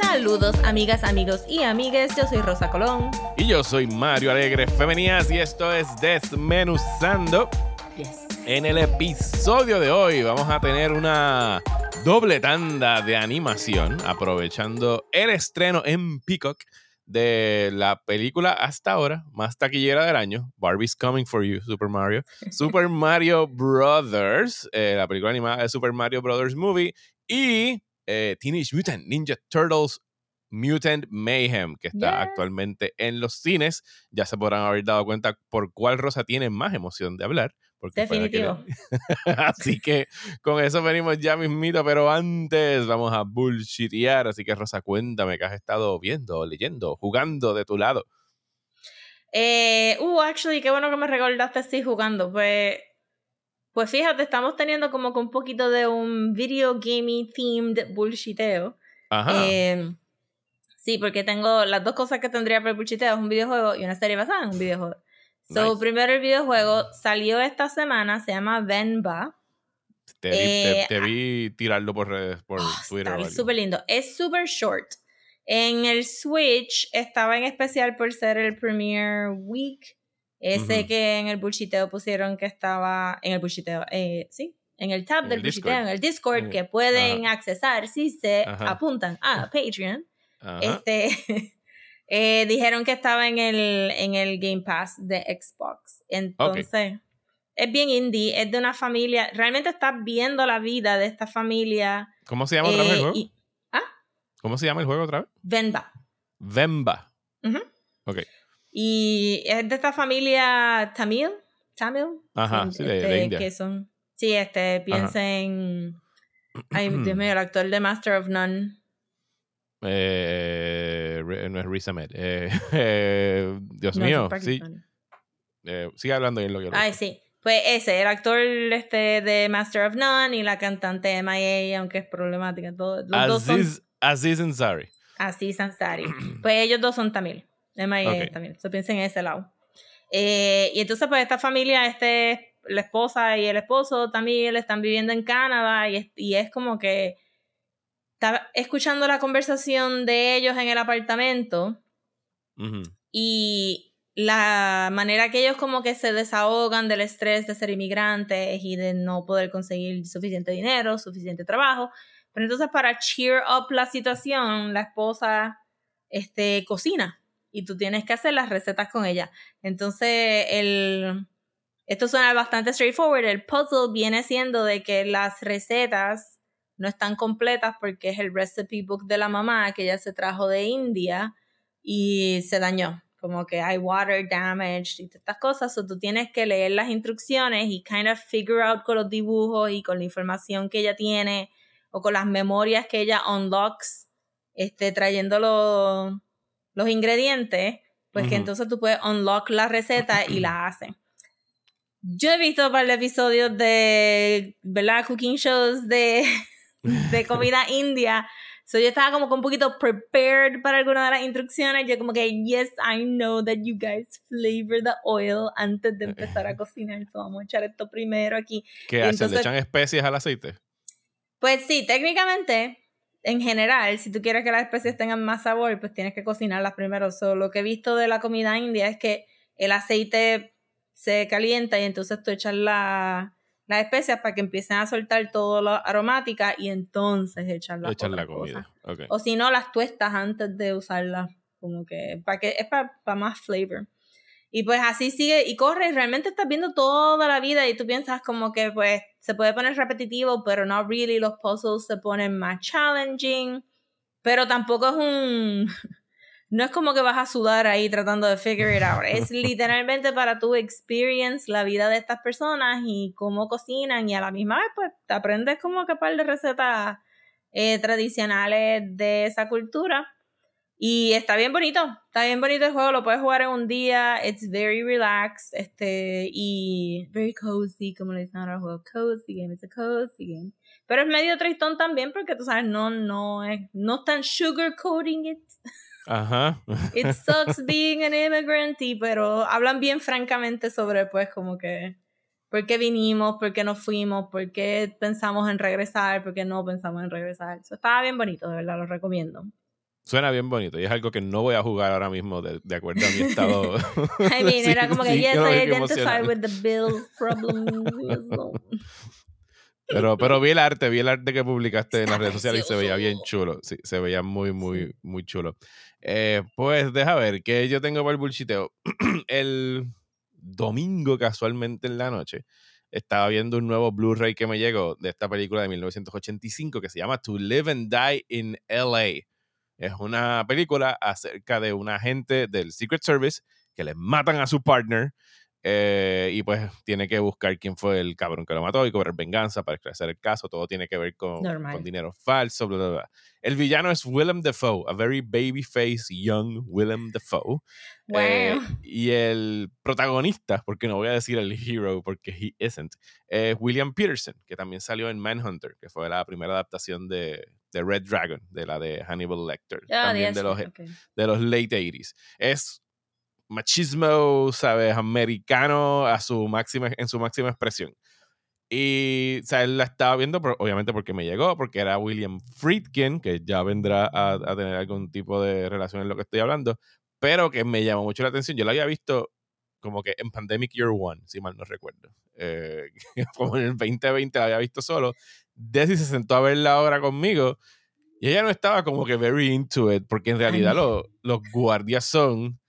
Saludos amigas, amigos y amigues, yo soy Rosa Colón. Y yo soy Mario Alegre Femenías y esto es Desmenuzando. En el episodio de hoy vamos a tener una doble tanda de animación aprovechando el estreno en Peacock de la película hasta ahora más taquillera del año, Barbie's Coming for You, Super Mario, Super Mario Brothers, eh, la película animada de Super Mario Brothers Movie y eh, Teenage Mutant Ninja Turtles Mutant Mayhem, que está actualmente en los cines. Ya se podrán haber dado cuenta por cuál Rosa tiene más emoción de hablar. Definitivo. así que con eso venimos ya mismito, pero antes vamos a bullshitear. Así que Rosa, cuéntame qué has estado viendo, leyendo, jugando de tu lado. Eh, uh, actually, qué bueno que me recordaste así jugando. Pues, pues fíjate, estamos teniendo como que un poquito de un video gaming themed bullshiteo. Ajá. Eh, sí, porque tengo las dos cosas que tendría para el bullshiteo, es un videojuego y una serie basada en un videojuego. So, primero el videojuego salió esta semana, se llama Venba. Te vi, eh, tirarlo por redes, por oh, Twitter. Está súper lindo. Es súper short. En el Switch estaba en especial por ser el Premier Week. Ese que en el bullshiteo pusieron que estaba. En el bullshiteo, eh, sí. En el tab del bullshiteo, en el Discord, que pueden accesar si se apuntan a Patreon. Este. Eh, dijeron que estaba en el, en el Game Pass de Xbox. Entonces, es bien indie, es de una familia. Realmente estás viendo la vida de esta familia. ¿Cómo se llama otra vez el eh, juego? ¿Ah? ¿Cómo se llama el juego otra vez? Venba. Venba. Ok. Y es de esta familia Tamil. Tamil. Ajá, sí, de, este, India. Que son, sí, este, piensen. Ay, Dios mío, el actor de Master of None. Eh, no es Riz Ahmed. Eh, eh, Dios mío, sí. Eh, sigue hablando en lo que Ay, sí. Pues ese, el actor este de Master of None y la cantante MIA, aunque es problemática. Todos, los dos son, Aziz Ansari. Aziz Ansari. pues ellos dos son también. MIA también. So piensen en ese lado. Eh, y entonces, pues esta familia, este, la esposa y el esposo también están viviendo en Canadá y y es como que estaba escuchando la conversación de ellos en el apartamento y la manera que ellos como que se desahogan del estrés de ser inmigrantes y de no poder conseguir suficiente dinero, suficiente trabajo. Pero entonces para cheer up la situación, la esposa este, cocina y tú tienes que hacer las recetas con ella. Entonces el... Esto suena bastante straightforward. El puzzle viene siendo de que las recetas no están completas porque es el recipe book de la mamá que ella se trajo de India y se dañó. Como que hay water damage y estas cosas. O tú tienes que leer las instrucciones y kind of figure out con los dibujos y con la información que ella tiene o con las memorias que ella unlocks, este, trayendo los, los ingredientes, pues que entonces tú puedes unlock la receta y la hace. Yo he visto un par de episodios de, ¿verdad? Cooking shows de, de comida india. So yo estaba como que un poquito prepared para alguna de las instrucciones. Yo como que, yes, I know that you guys flavor the oil antes de empezar a cocinar. So vamos a echar esto primero aquí. ¿Qué hacen? ¿Le echan especias al aceite? Pues sí, técnicamente, en general, si tú quieres que las especies tengan más sabor, pues tienes que cocinarlas primero. So, lo que he visto de la comida india es que el aceite se calienta y entonces tú echas la las especias para que empiecen a soltar toda la aromática y entonces echar la, la comida. O si no, las tuestas antes de usarlas. Como que, para que es para, más flavor. Y pues así sigue y corre y realmente estás viendo toda la vida y tú piensas como que pues se puede poner repetitivo, pero no really, los puzzles se ponen más challenging, pero tampoco es un no es como que vas a sudar ahí tratando de figure it out. Es literalmente para tu experience la vida de estas personas y cómo cocinan y a la misma vez pues te aprendes como que par de recetas eh, tradicionales de esa cultura. Y está bien bonito, está bien bonito el juego, lo puedes jugar en un día, it's very relaxed, este, y very cozy, como le dicen ahora el juego, cozy game, it's a cozy game. Pero es medio tristón también porque tú sabes, no, no es, no están sugarcoating it. Ajá. It sucks being an immigrant, pero hablan bien francamente sobre, pues, como que por qué vinimos, por qué nos fuimos, por qué pensamos en regresar, por qué no pensamos en regresar. Eso estaba bien bonito, de verdad, lo recomiendo. Suena bien bonito y es algo que no voy a jugar ahora mismo de, de acuerdo a mi estado. I mean, era como que, yes, I identify with the bill problem. Pero, pero vi el arte, vi el arte que publicaste en las redes sociales y se veía bien chulo. Sí, se veía muy, muy, muy chulo. Eh, pues deja ver, que yo tengo para el bullshiteo. el domingo, casualmente en la noche, estaba viendo un nuevo Blu-ray que me llegó de esta película de 1985 que se llama To Live and Die in LA. Es una película acerca de un agente del Secret Service que le matan a su partner eh, y pues tiene que buscar quién fue el cabrón que lo mató y cobrar venganza para esclarecer el caso. Todo tiene que ver con, con dinero falso, bla, bla, bla. El villano es Willem Dafoe, a very baby-faced young Willem Dafoe. Eh, y el protagonista, porque no voy a decir el hero porque he isn't, es William Peterson, que también salió en Manhunter, que fue la primera adaptación de, de Red Dragon, de la de Hannibal Lecter, ah, también de los, de los late 80s. Es machismo, ¿sabes? Americano a su máxima, en su máxima expresión. Y, o sea, él la estaba viendo, obviamente porque me llegó, porque era William Friedkin, que ya vendrá a, tener algún tipo de relación en lo que estoy hablando, pero que me llamó mucho la atención. Yo la había visto como que en Pandemic Year One, si mal no recuerdo. Eh, como en el 2020 la había visto solo. Desi se sentó a ver la obra conmigo y ella no estaba como que very into it, porque en realidad los guardias son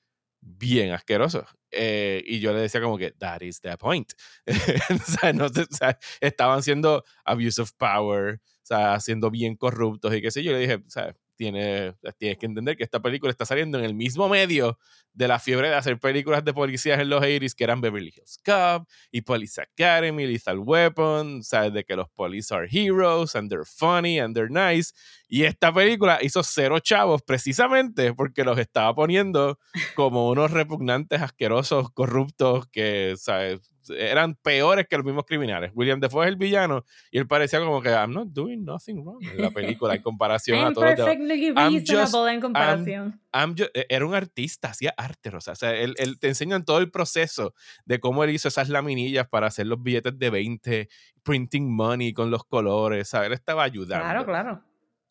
bien asquerosos. Eh, y yo le decía como que, that is the point. o sea, no, o sea, estaban siendo abuse of power, o sea, siendo bien corruptos y qué sé yo. Le dije, o sea, tienes, tienes que entender que esta película está saliendo en el mismo medio de la fiebre de hacer películas de policías en los 80 que eran Beverly Hills Cop y Police Academy, Lethal Weapon, sabes de que los police are heroes and they're funny and they're nice. Y esta película hizo cero chavos precisamente porque los estaba poniendo como unos repugnantes, asquerosos, corruptos que, ¿sabes? Eran peores que los mismos criminales. William Defoe es el villano y él parecía como que I'm not doing nothing wrong en la película en comparación a todo. Perfectly reasonable en comparación. E, era un artista, hacía arte, Rosa. O sea, él, te enseñan todo el proceso de cómo él hizo esas laminillas para hacer los billetes de 20, printing money con los colores, ¿sabes? Él estaba ayudando. Claro, claro.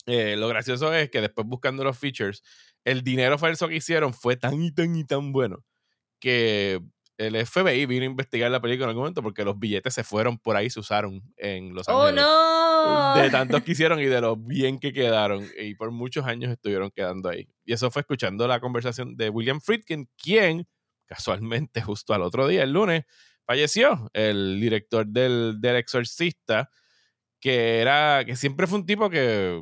Eh, lo gracioso es que después buscando los features, el dinero falso que hicieron fue tan y tan y tan bueno que el FBI vino a investigar la película en algún momento porque los billetes se fueron por ahí, se usaron en Los ¡Oh, Ángeles. ¡Oh, no! De tantos que hicieron y de lo bien que quedaron. Y por muchos años estuvieron quedando ahí. Y eso fue escuchando la conversación de William Friedkin, quien casualmente justo al otro día, el lunes, falleció. El director del, del Exorcista, que era, que siempre fue un tipo que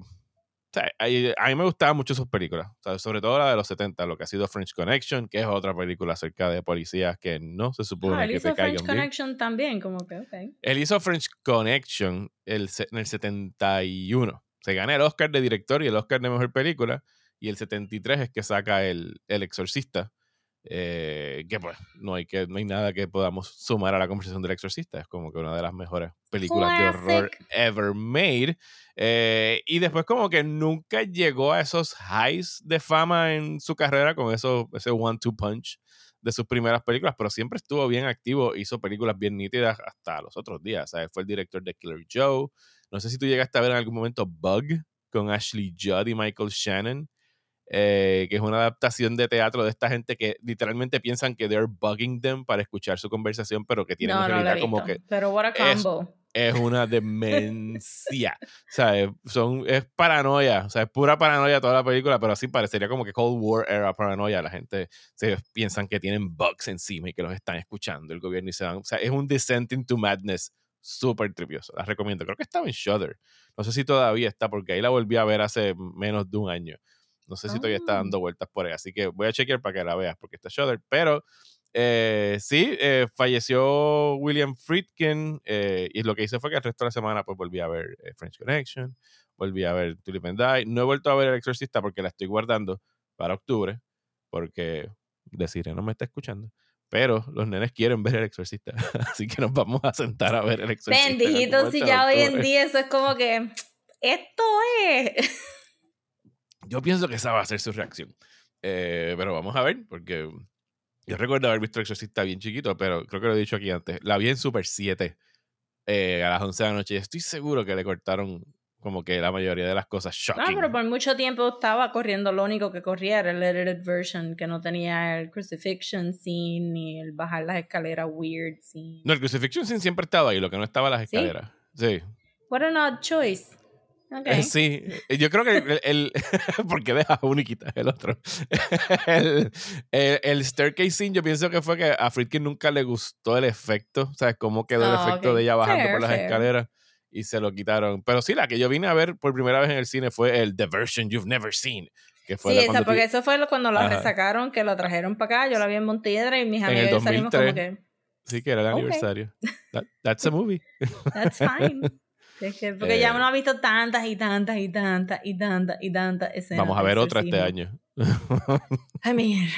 a, mí me gustaban mucho sus películas, sobre todo la de los 70, lo que ha sido French Connection, que es otra película acerca de policías que no se supone ah, que te caigan French Connection también, como que, ok. Él hizo French Connection el, en el 71. Se gana el Oscar de director y el Oscar de mejor película, y el 73 es que saca el, el Exorcista. Eh, que pues no hay, que, no hay nada que podamos sumar a la conversación del exorcista. Es como que una de las mejores películas de horror ever made. Eh, y después como que nunca llegó a esos highs de fama en su carrera con eso, ese one-two punch de sus primeras películas, pero siempre estuvo bien activo, hizo películas bien nítidas hasta los otros días. Fue el director de Killer Joe. No sé si tú llegaste a ver en algún momento Bug con Ashley Judd y Michael Shannon. Eh, que es una adaptación de teatro de esta gente que literalmente piensan que they're bugging them para escuchar su conversación, pero que tienen en realidad como que. Pero what a combo. Es, una demencia. o sea, son, es paranoia. O sea, es pura paranoia toda la película, pero así parecería como que Cold War era paranoia. La gente se piensan que tienen bugs encima y que los están escuchando el gobierno y se van. O sea, es un descent into madness súper tripioso. La recomiendo. Creo que estaba en Shudder. No sé si todavía está, porque ahí la volví a ver hace menos de un año. No sé si todavía está ah. dando vueltas por ahí. Así que voy a chequear para que la veas porque está Shudder. Pero eh, sí, eh, falleció William Friedkin eh, y lo que hice fue que el resto de la semana pues volví a ver French Connection, volví a ver Tulip and Die. No he vuelto a ver El Exorcista porque la estoy guardando para octubre porque deciré no me está escuchando. Pero los nenes quieren ver El Exorcista. Así que nos vamos a sentar a ver El Exorcista. Bendito, si ya hoy en día eso es como que esto es... Yo pienso que esa va a ser su reacción. Eh, pero vamos a ver, porque Yo recuerdo haber visto Exorcista bien chiquito, pero creo que lo he dicho aquí antes. La vi en Super 7 eh, a las 11 de la noche y estoy seguro que le cortaron como que la mayoría de las cosas Ah, shocking. pero por mucho tiempo estaba corriendo lo único que corría era el edited version, que no tenía el crucifixion scene ni el bajar las escaleras weird scene. No, el Crucifixion Scene siempre estaba ahí, lo que no estaba las ¿Sí? escaleras. Sí. What an odd choice. Okay. Eh, Sí, eh, yo creo que el, el- porque dejas uno y quitas el otro. el, el, el staircase scene, yo pienso que fue que a Friedkin nunca le gustó el efecto, o sea, cómo quedó el Ah, efecto ok. de ella bajando Fair, por las fair. escaleras y se lo quitaron. Pero sí, la que yo vine a ver por primera vez en el cine fue el The Version You've Never Seen, que fue Sí, la esa, porque ti- eso fue lo- cuando Ajá. resacaron, que lo trajeron para acá, yo la vi en Montiedra y mis En el amigos y yo salimos como 2003. que, sí que era el Ok. aniversario. That- that's a movie. that's fine. Es que- porque ya Eh. uno ha visto tantas y tantas y tantas y tantas y tantas escenas. Vamos a ver otra este año. I mean,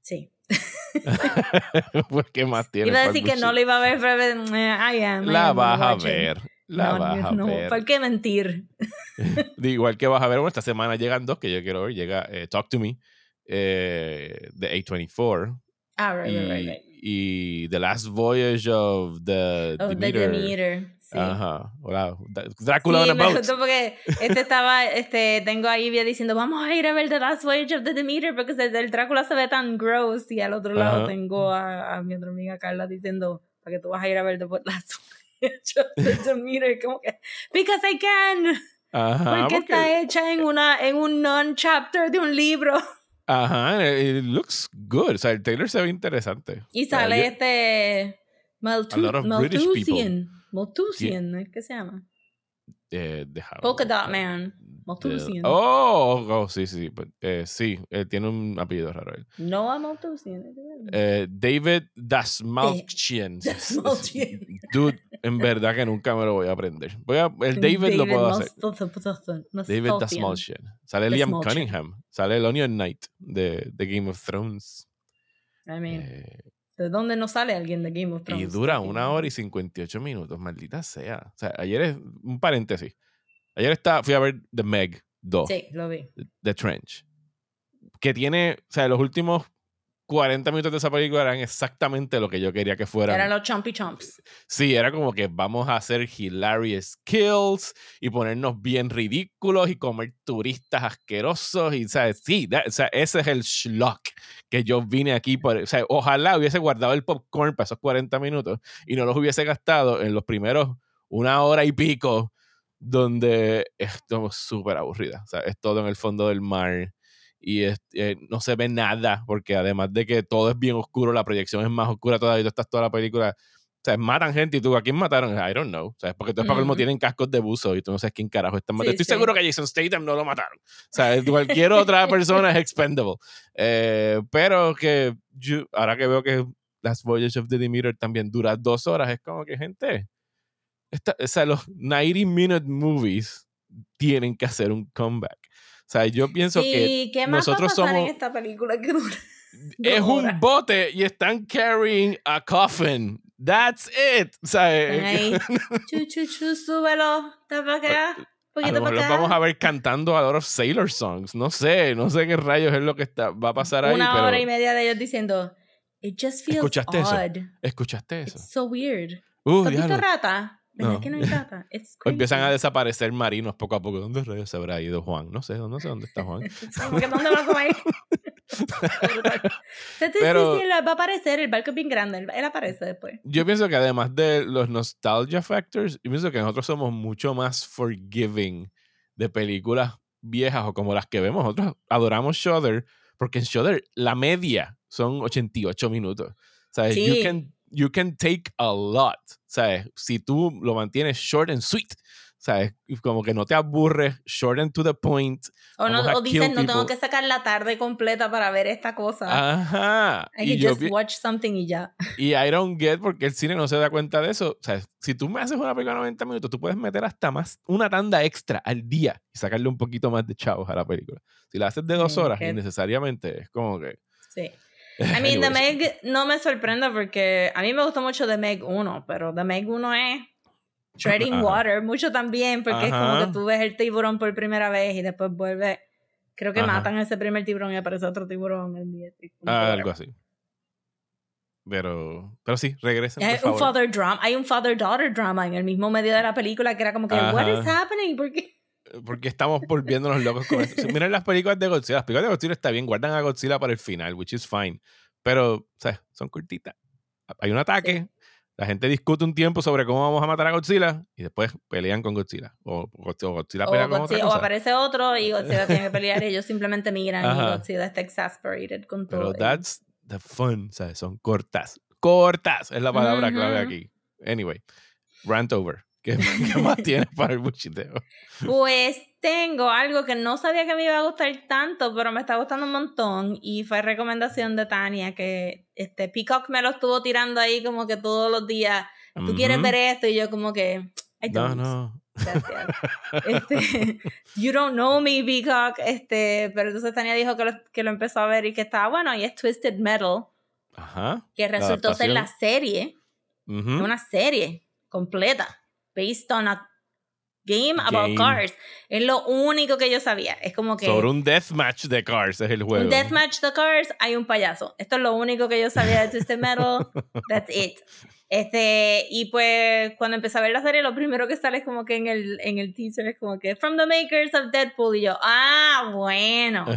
sí. pues, ¿qué más tiene? Iba a ¿Cuál decir que no lo iba a ver, pero eh, I am. I La am vas a ver. La no, vas a no, ver. ¿por qué mentir? De igual que vas a ver, bueno, esta semana llegan dos que yo quiero ver. Llega eh, Talk to Me eh, de A24 Ah, right, y, right, right, right. y The Last Voyage of the Demeter. The Demeter. Sí. Ajá. Wow. Drácula sí, on a me boat. gustó porque este estaba, este, tengo ahí Ivia diciendo, vamos a ir a ver The Last Voyage of the Demeter porque el Drácula se ve tan gross y al otro lado Ajá. tengo a, a mi otra amiga Carla diciendo, para que tú vas a ir a ver The Last Voyage of the Demeter, como que, because I can, Ajá. porque porque- está hecha en una, en un non-chapter de un libro. Ajá. It looks good. O sea, el trailer se ve interesante. Y O sea, sale yo- este Maltu A lot of British people. Malthusian. Malthusian, ¿qué se llama? eh, Polka Dot. Man. Malthusian. Oh, oh, sí, sí. pues, eh, sí, eh, tiene un apellido raro él. Noah Malthusian. Eh, David Dasmalchian. Dasmalchian. Dude, en verdad que nunca me lo voy a aprender. Voy a, el David, lo puedo hacer. David Dasmalchian. Sale Liam. Cunningham. Sale el Onion Knight de, de Game of Thrones. I mean, Eh, ¿de dónde no sale alguien de Game of y Thrones? dura una hora y 58 minutos. Maldita sea. O sea, ayer es un paréntesis. Ayer está, fui a ver The Meg 2. Sí, lo vi. The Trench. Que tiene, o sea, los últimos 40 minutos de esa película eran exactamente lo que yo quería que fueran. Eran los Chompy Chomps. Sí, era como que vamos a hacer hilarious kills y ponernos bien ridículos y comer turistas asquerosos y, ¿sabes? Sí, that- o sea, ese es el schlock que yo vine aquí por, o sea, ojalá hubiese guardado el popcorn para esos 40 minutos y no los hubiese gastado en los primeros una hora y pico donde es todo súper aburrida, o sea, es todo en el fondo del mar y es- eh, no se ve nada porque además de que todo es bien oscuro, la proyección es más oscura todavía, tú estás toda la película o sea, matan gente y tú, ¿a quién mataron? I don't know. ¿Sabes? Porque tú es para colmo Ujú. tienen cascos de buzo y tú no sabes quién carajo están matando. Sí, Estoy sí. seguro que Jason Statham no lo mataron. O sea, cualquier otra persona es expendable. Eh, pero que yo- ahora que veo que Last Voyage of the Demeter también dura dos horas, es como que, gente, esta- o sea, los 90 minute movies tienen que hacer un comeback. O sea, yo pienso que Sí, ¿qué más nosotros va a pasar en somos- esta película que dura? es un bote y están carrying a coffin. That's it. O sea, Ven ahí. Chu, chu, chu, súbelo. Está para acá. a lo mejor los vamos a ver cantando a lot of Sailor songs. No sé, no sé qué rayos es lo que está, va a pasar ahí, Una pero hora y media de ellos diciendo, It just feels ¿Escuchaste eso? odd. ¿escuchaste eso? It's so weird. Uh, ¿Tú has visto diablo. rata? ¿Verdad No. que no hay O crazy. empiezan a desaparecer marinos poco a poco. ¿Dónde rayos se habrá ido Juan? No sé, no sé dónde está Juan. ¿Dónde vas a ir? Se te Pero- sí, sí, va a aparecer, el barco es bien grande, él, aparece después. Yo pienso que además de los nostalgia factors, yo pienso que nosotros somos mucho más forgiving de películas viejas o como las que vemos. Nosotros adoramos Shudder porque en Shudder la media son 88 minutos. ¿Sabes? You Sí. can, you can take a lot. ¿Sabes? Si tú lo mantienes short and sweet. ¿Sabes? Como que no te aburres, short and to the point. O, no, o kill no tengo people". que sacar la tarde completa para ver esta cosa. Ajá. I Y can yo just watch something y ya. Y I don't get porque el cine no se da cuenta de eso. O sea, si tú me haces una película de 90 minutos, tú puedes meter hasta más una tanda extra al día y sacarle un poquito más de chavos a la película. Si la haces de dos horas, innecesariamente es como que. Sí. I mean, The. Meg no me sorprende porque a mí me gustó mucho The Meg 1, pero The Meg 1 es Treading. Water, mucho también, porque es como que tú ves el tiburón por primera vez y después vuelve. Creo que matan a ese primer tiburón y aparece otro tiburón. el día- Ah, algo así. Pero, pero sí, regresen. Hay por un favor. father drama, hay un father-daughter drama en el mismo medio de la película que era como que, what is happening? ¿Por qué? Porque estamos volviéndonos locos con esto. Miren las películas de Godzilla. Las películas de Godzilla está bien. Guardan a Godzilla para el final, which is fine. Pero, o sea, son cortitas. Hay un ataque. La gente discute un tiempo sobre cómo vamos a matar a Godzilla y después pelean con Godzilla. O, o Godzilla O, pelea con otra Godzilla- o cosa. aparece otro y Godzilla tiene que pelear y ellos simplemente miran y Ajá. Godzilla está exasperated con todo. Pero y- that's the fun. ¿sabes? Son cortas. Cortas es la palabra clave aquí. Anyway, rant over. ¿Qué, qué más tienes para el buchiteo? Pues tengo algo que no sabía que me iba a gustar tanto, pero me está gustando un montón y fue recomendación de Tania que este Peacock me lo estuvo tirando ahí como que todos los días. Tú quieres ver esto y yo como que I No, don't. no. Gracias. Este, you don't know me, Peacock. Este, pero entonces Tania dijo que lo, que lo empezó a ver y que estaba bueno y es Twisted Metal, Ajá. que resultó ser la serie, una serie completa based on a game about cars. Es lo único que yo sabía. Es como que Sobre un deathmatch de Cars es el juego. un deathmatch de cars, hay un payaso. Esto es lo único que yo sabía de Twisted Metal. That's it. Este, y pues cuando empecé a ver la serie, lo primero que sale es como que en el, en el teaser es como que From the makers of Deadpool. Y yo, ah, bueno.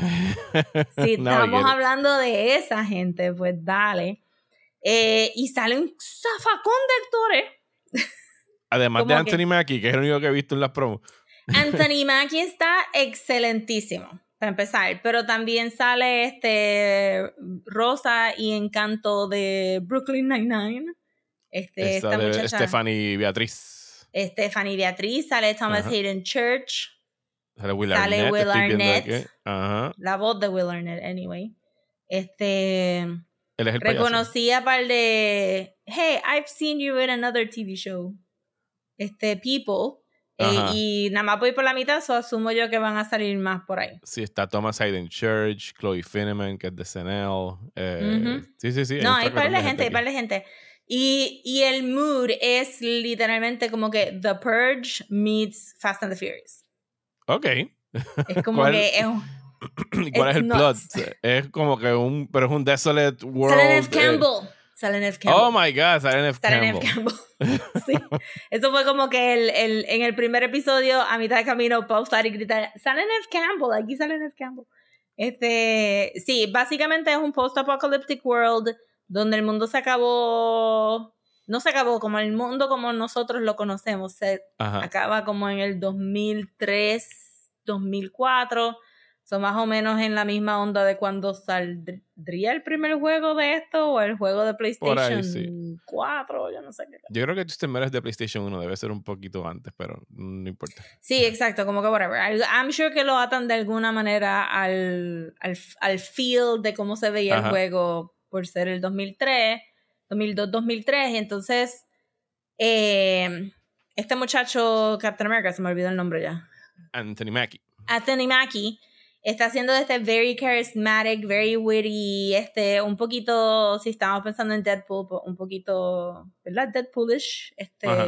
Si estamos hablando de esa gente, pues dale. Eh, y sale un zafacón de actores. Además de que- Anthony Mackie, que es el único que he visto en las promos. Anthony Mackie está excelentísimo, para empezar. Pero también sale este Rosa y Encanto de Brooklyn Nine-Nine. Este, Esta esta muchacha. Stephanie Beatriz. Stephanie Beatriz, sale Thomas Ajá. Hayden Church, Sale Will Sale Arnett. Will Arnett. Ajá. la voz de Will Arnett, anyway. Este. Él es el payaso. Reconocí a par de. Hey, I've seen you in another TV show. Este, People. Eh, y nada más voy por la mitad, so asumo yo que van a salir más por ahí. Sí, está Thomas Hayden Church, Chloe Fineman, que es de SNL. eh, Ujú. Sí, sí, sí. No, hay par de gente, hay par de gente. Y, y el mood es literalmente como que The Purge meets Fast and the Furious. Ok. Es como ¿Cuál- que es un. ¿Y ¿Cuál es el plot? nuts. Es como que un. Pero es un desolate world. Sale Neve eh, Campbell. Sale Neve Campbell. Oh my god, sale Neve Sale Neve Campbell. Campbell. sí. Eso fue como que el, el, en el primer episodio, a mitad de camino, pausar y gritar: Sale Neve Campbell, aquí sale Neve Campbell. Este, sí, básicamente es un post-apocalyptic world donde el mundo se acabó. No se acabó como el mundo como nosotros lo conocemos. Se Ajá. acaba como en el 2003, 2004. Son más o menos en la misma onda de cuando saldría el primer juego de esto o el juego de ahí, PlayStation sí. 4, yo no sé qué. Yo creo que Twisted Metal es de PlayStation 1, debe ser un poquito antes, pero no importa. Sí, exacto, como que whatever. I'm sure que lo atan de alguna manera al, al, al feel de cómo se veía Ajá. el juego por ser el 2003, 2002, 2003. Y entonces, eh, este muchacho, Captain America, se me olvidó el nombre ya. Anthony Mackie. Anthony Mackie está haciendo este very charismatic, very witty, este, un poquito, si estamos pensando en Deadpool, po- un poquito, ¿verdad? Deadpoolish, este, Ajá.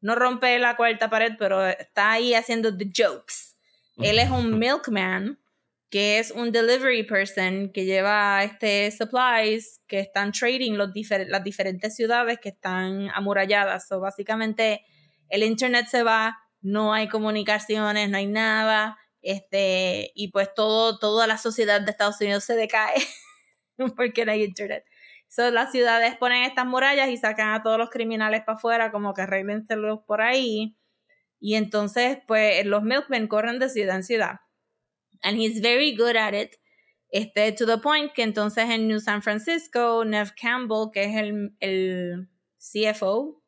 no rompe la cuarta pared, pero está ahí haciendo the jokes. Él es un milkman, que es un delivery person que lleva este supplies que están trading los difer- las diferentes ciudades que están amuralladas. So, básicamente, el internet se va, no hay comunicaciones, no hay nada. Este, y pues todo, toda la sociedad de Estados Unidos se decae porque no hay internet. So, las ciudades ponen estas murallas y sacan a todos los criminales para afuera, como que arréglenselos por ahí. Y entonces, pues, los milkmen corren de ciudad en ciudad. And he's very good at it. Este, to the point que entonces en New San Francisco, Nev Campbell, que es el, el CFO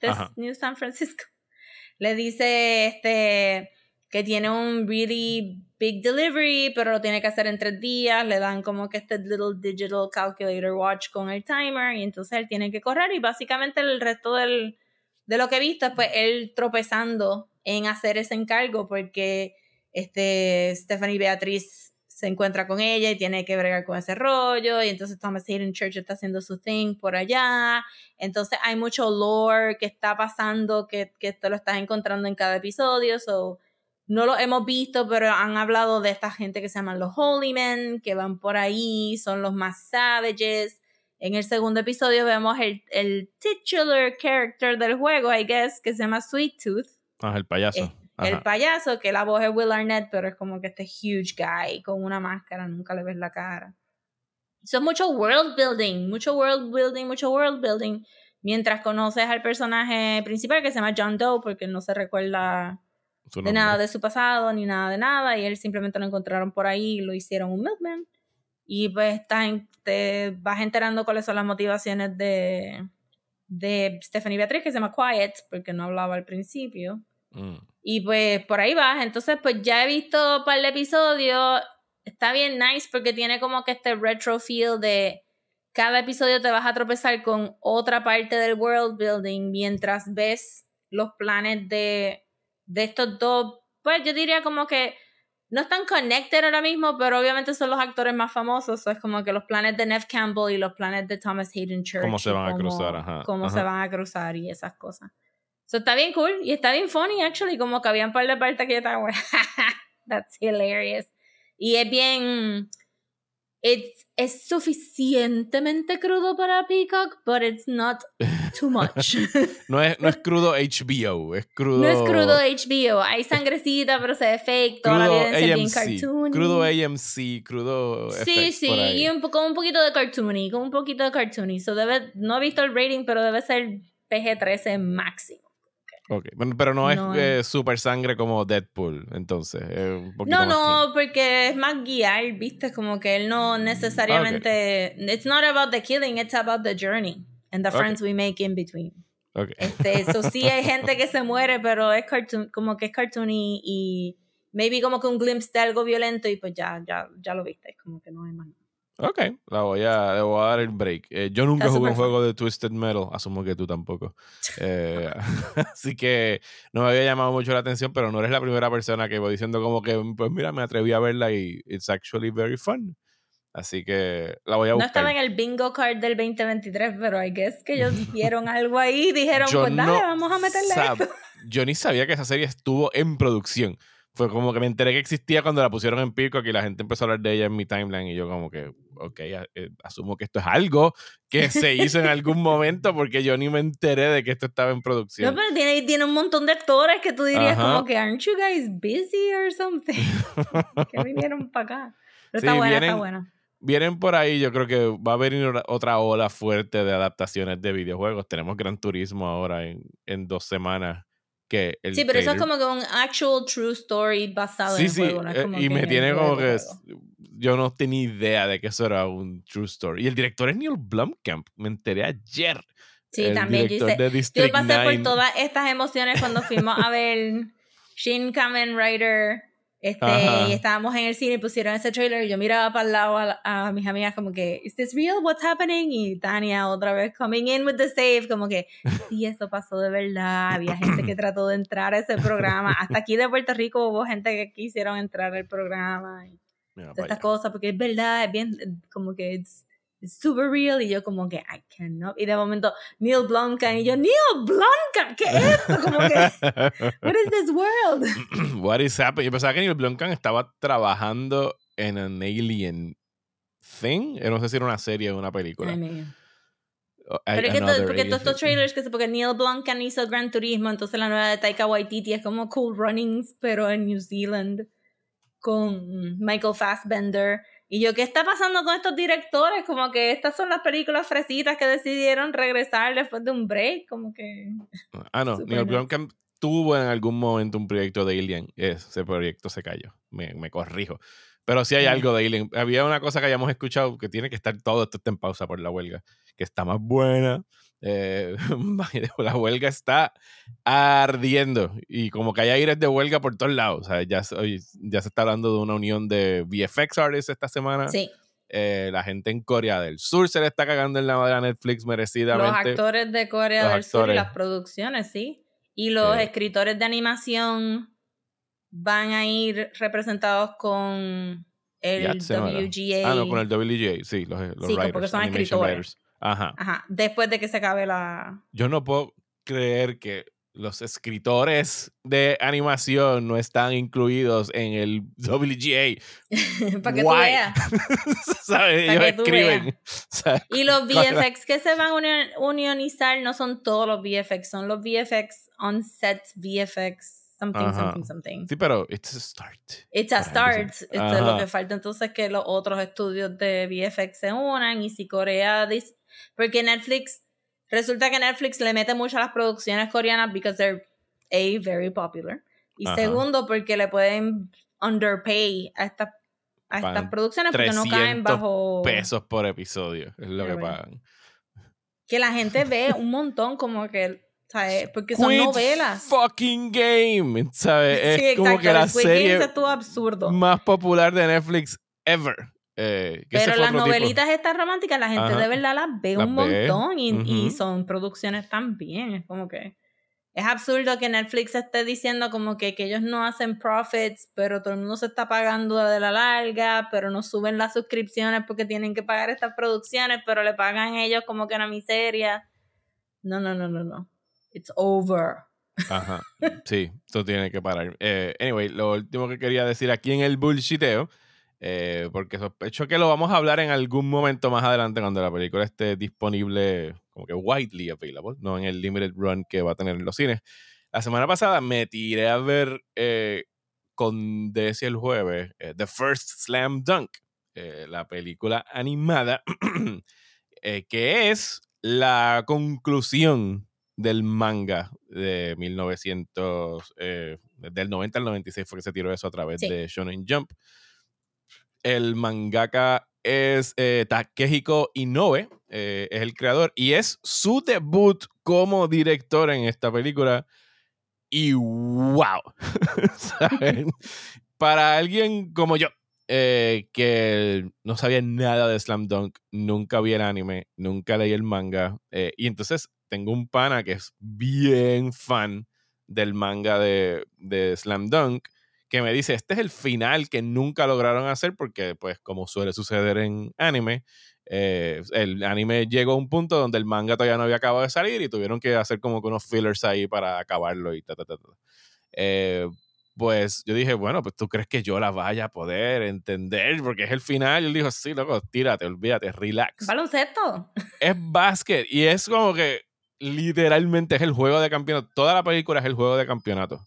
de Ajá. New San Francisco, le dice este, que tiene un really big delivery, pero lo tiene que hacer en tres días. Le dan como que este little digital calculator watch con el timer, y entonces él tiene que correr. Y básicamente el resto del, de lo que he visto es pues él tropezando en hacer ese encargo, porque este, Stephanie Beatriz se encuentra con ella y tiene que bregar con ese rollo, y entonces Thomas Hayden Church está haciendo su thing por allá, entonces hay mucho lore que está pasando, que, que te lo estás encontrando en cada episodio, so no lo hemos visto, pero han hablado de esta gente que se llaman los Holy Men, que van por ahí, son los más savages, En el segundo episodio vemos el, el titular character del juego, I guess, que se llama Sweet Tooth. Ah, el payaso. Eh, el payaso, que la voz es Will Arnett, pero es como que este huge guy con una máscara, nunca le ves la cara. Son mucho world building, mucho world building, mucho world building. Mientras conoces al personaje principal que se llama John Doe, porque no se recuerda de nada de su pasado, ni nada de nada, y él simplemente lo encontraron por ahí y lo hicieron un milkman. Y pues te vas enterando cuáles son las motivaciones de, de Stephanie Beatriz, que se llama Quiet, porque no hablaba al principio. Mm. Y pues por ahí vas. Entonces, pues ya he visto un par de episodios. Está bien nice porque tiene como que este retro feel de cada episodio te vas a tropezar con otra parte del world building mientras ves los planes de, de estos dos. Pues yo diría como que no están connected ahora mismo, pero obviamente son los actores más famosos. es como que los planes de Nev Campbell y los planes de Thomas Hayden Church. Cómo se van a cruzar, ajá. Cómo se van a cruzar y esas cosas. So está bien cool y está bien funny, actually. Como que había un par de partes que yo estaba, that's hilarious. Y es bien. It's, es suficientemente crudo para Peacock, but it's not too much. no, es, no es crudo HBO, es crudo. No es crudo HBO. Hay sangrecita, pero se ve fake. Toda la bien cartoony. Crudo AMC, crudo. Sí, sí, y un, con un poquito de cartoony, con un poquito de cartoony. So debe, no he visto el rating, pero debe ser PG-13 máximo. Ok, pero no, es eh, super sangre como Deadpool, entonces. no, no, porque es más guiar, viste, como que él no necesariamente. It's not about the killing, it's about the journey and the friends we make in between. Okay. Este, eso sí hay gente que se muere, pero es cartoon, como que es cartoony y maybe como que un glimpse de algo violento y pues ya, ya, ya lo viste, como que no hay más Ok, la voy a, le voy a dar el break. Eh, yo nunca jugué un juego de Twisted Metal, asumo que tú tampoco. Eh, así que no me había llamado mucho la atención, pero no eres la primera persona que voy diciendo como que, pues mira, me atreví a verla y it's actually very fun. Así que la voy a buscar. No estaba en el bingo card del 2023, pero I guess que ellos vieron algo ahí y dijeron, pues dale, vamos a meterle esto. Yo ni sabía que esa serie estuvo en producción fue como que me enteré que existía cuando la pusieron en pico y la gente empezó a hablar de ella en mi timeline y yo como que, ok, eh, asumo que esto es algo que se hizo en algún momento porque yo ni me enteré de que esto estaba en producción. No, pero tiene, tiene un montón de actores que tú dirías como que, aren't you guys busy or something? que vinieron para acá. Pero está buena, está buena. Vienen por ahí, yo creo que va a venir otra ola fuerte de adaptaciones de videojuegos. Tenemos Gran Turismo ahora en, en dos semanas sí, pero eso es como que un actual true story basado en el juego. Eh, y me tiene como que yo no tenía idea de que eso era un true story. Y el director es Neil Blomkamp, me enteré ayer. Sí, también yo, yo pasé por todas estas emociones cuando fuimos a ver Shin Kamen Rider este, y estábamos en el cine y pusieron ese trailer y yo miraba para el lado a, mis amigas como que, ¿Is this real? What's happening? Y Tania otra vez coming in with the save, como que, sí, eso pasó de verdad. Había gente que trató de entrar a ese programa. Hasta aquí de Puerto Rico hubo gente que quisieron entrar al programa. Y estas cosas, porque es verdad, es bien, como que es super real y yo como que I cannot y de momento Neil Blomkamp y yo Neil Blomkamp ¿qué es esto? como que what is this world what is happening yo pensaba que Neil Blomkamp estaba trabajando en an alien thing. No sé si era una serie o una película. Pero es que porque todos estos trailers que porque Neil Blomkamp hizo Gran Turismo entonces la nueva de Taika Waititi es como Cool Runnings pero en New Zealand con Michael Fassbender y yo, ¿qué está pasando con estos directores? Como que estas son las películas fresitas que decidieron regresar después de un break, como que... Ah, no, Neil Blomkamp tuvo en algún momento un proyecto de Alien. Ese proyecto se cayó, me, me corrijo. Pero sí hay algo de Alien. Había una cosa que hayamos escuchado que tiene que estar todo esto en pausa por la huelga, que está más buena. Eh, la huelga está ardiendo y como que hay aires de huelga por todos lados. O sea, ya, ya se está hablando de una unión de VFX artists esta semana. Sí. Eh, la gente en Corea del Sur se le está cagando en la madre a Netflix merecidamente. Los actores de Corea del Sur y las producciones, sí. Y los eh. escritores de animación van a ir representados con el WGA. Ah, no, con el WGA, sí, los, los sí, writers, porque son escritores. Ajá. Ajá. Después de que se acabe la. Yo no puedo creer que los escritores de animación no están incluidos en el WGA. Para que tú veas. ¿Sabes? Ellos escriben. Y los VFX que se van a unionizar no son todos los VFX, son los VFX on set VFX. Something, something, something. Sí, pero it's a start. It's a start. Esto es lo que falta entonces que los otros estudios de VFX se unan y si Corea dice... Porque Netflix Resulta que Netflix le mete mucho a las producciones coreanas because they're A, very popular. Y segundo, porque le pueden underpay a estas a estas producciones porque no caen bajo pesos por episodio, es lo que pagan. Que la gente ve un montón como que ¿sabes? Porque son novelas. Fucking game, ¿sabes? Es como que la serie absurdo. más popular de Netflix ever. Eh, Pero las novelitas estas románticas, la gente de verdad las ve un montón y, son producciones también. Es como que es absurdo que Netflix esté diciendo como que, que, ellos no hacen profits, pero todo el mundo se está pagando de la larga, pero no suben las suscripciones porque tienen que pagar estas producciones, pero le pagan ellos como que una miseria. No, no, no, no, no. It's over. Ajá. Sí, esto tiene que parar. Eh, anyway, lo último que quería decir aquí en el bullshiteo eh, porque sospecho que lo vamos a hablar en algún momento más adelante cuando la película esté disponible como que widely available, no en el limited run que va a tener en los cines. La semana pasada me tiré a ver eh, con Desi el jueves eh, The First Slam Dunk, la película animada, que es la conclusión del manga de 1900, del 90 al 96 fue que se tiró eso a través de Shonen Jump. El mangaka es eh, Takehiko Inoue, eh, es el creador, y es su debut como director en esta película. Y wow, Para alguien como yo, eh, que no sabía nada de Slam Dunk, nunca vi el anime, nunca leí el manga, y entonces tengo un pana que es bien fan del manga de, de Slam Dunk que me dice, este es el final que nunca lograron hacer porque, pues, como suele suceder en anime, eh, el anime llegó a un punto donde el manga todavía no había acabado de salir y tuvieron que hacer como que unos fillers ahí para acabarlo y ta, ta, ta, ta. Eh, pues yo dije, bueno, pues tú crees que yo la vaya a poder entender porque es el final. Y él dijo, sí, loco, tírate, olvídate, relax. Baloncesto. Es básquet y es como que literalmente es el juego de campeonato. Toda la película es el juego de campeonato.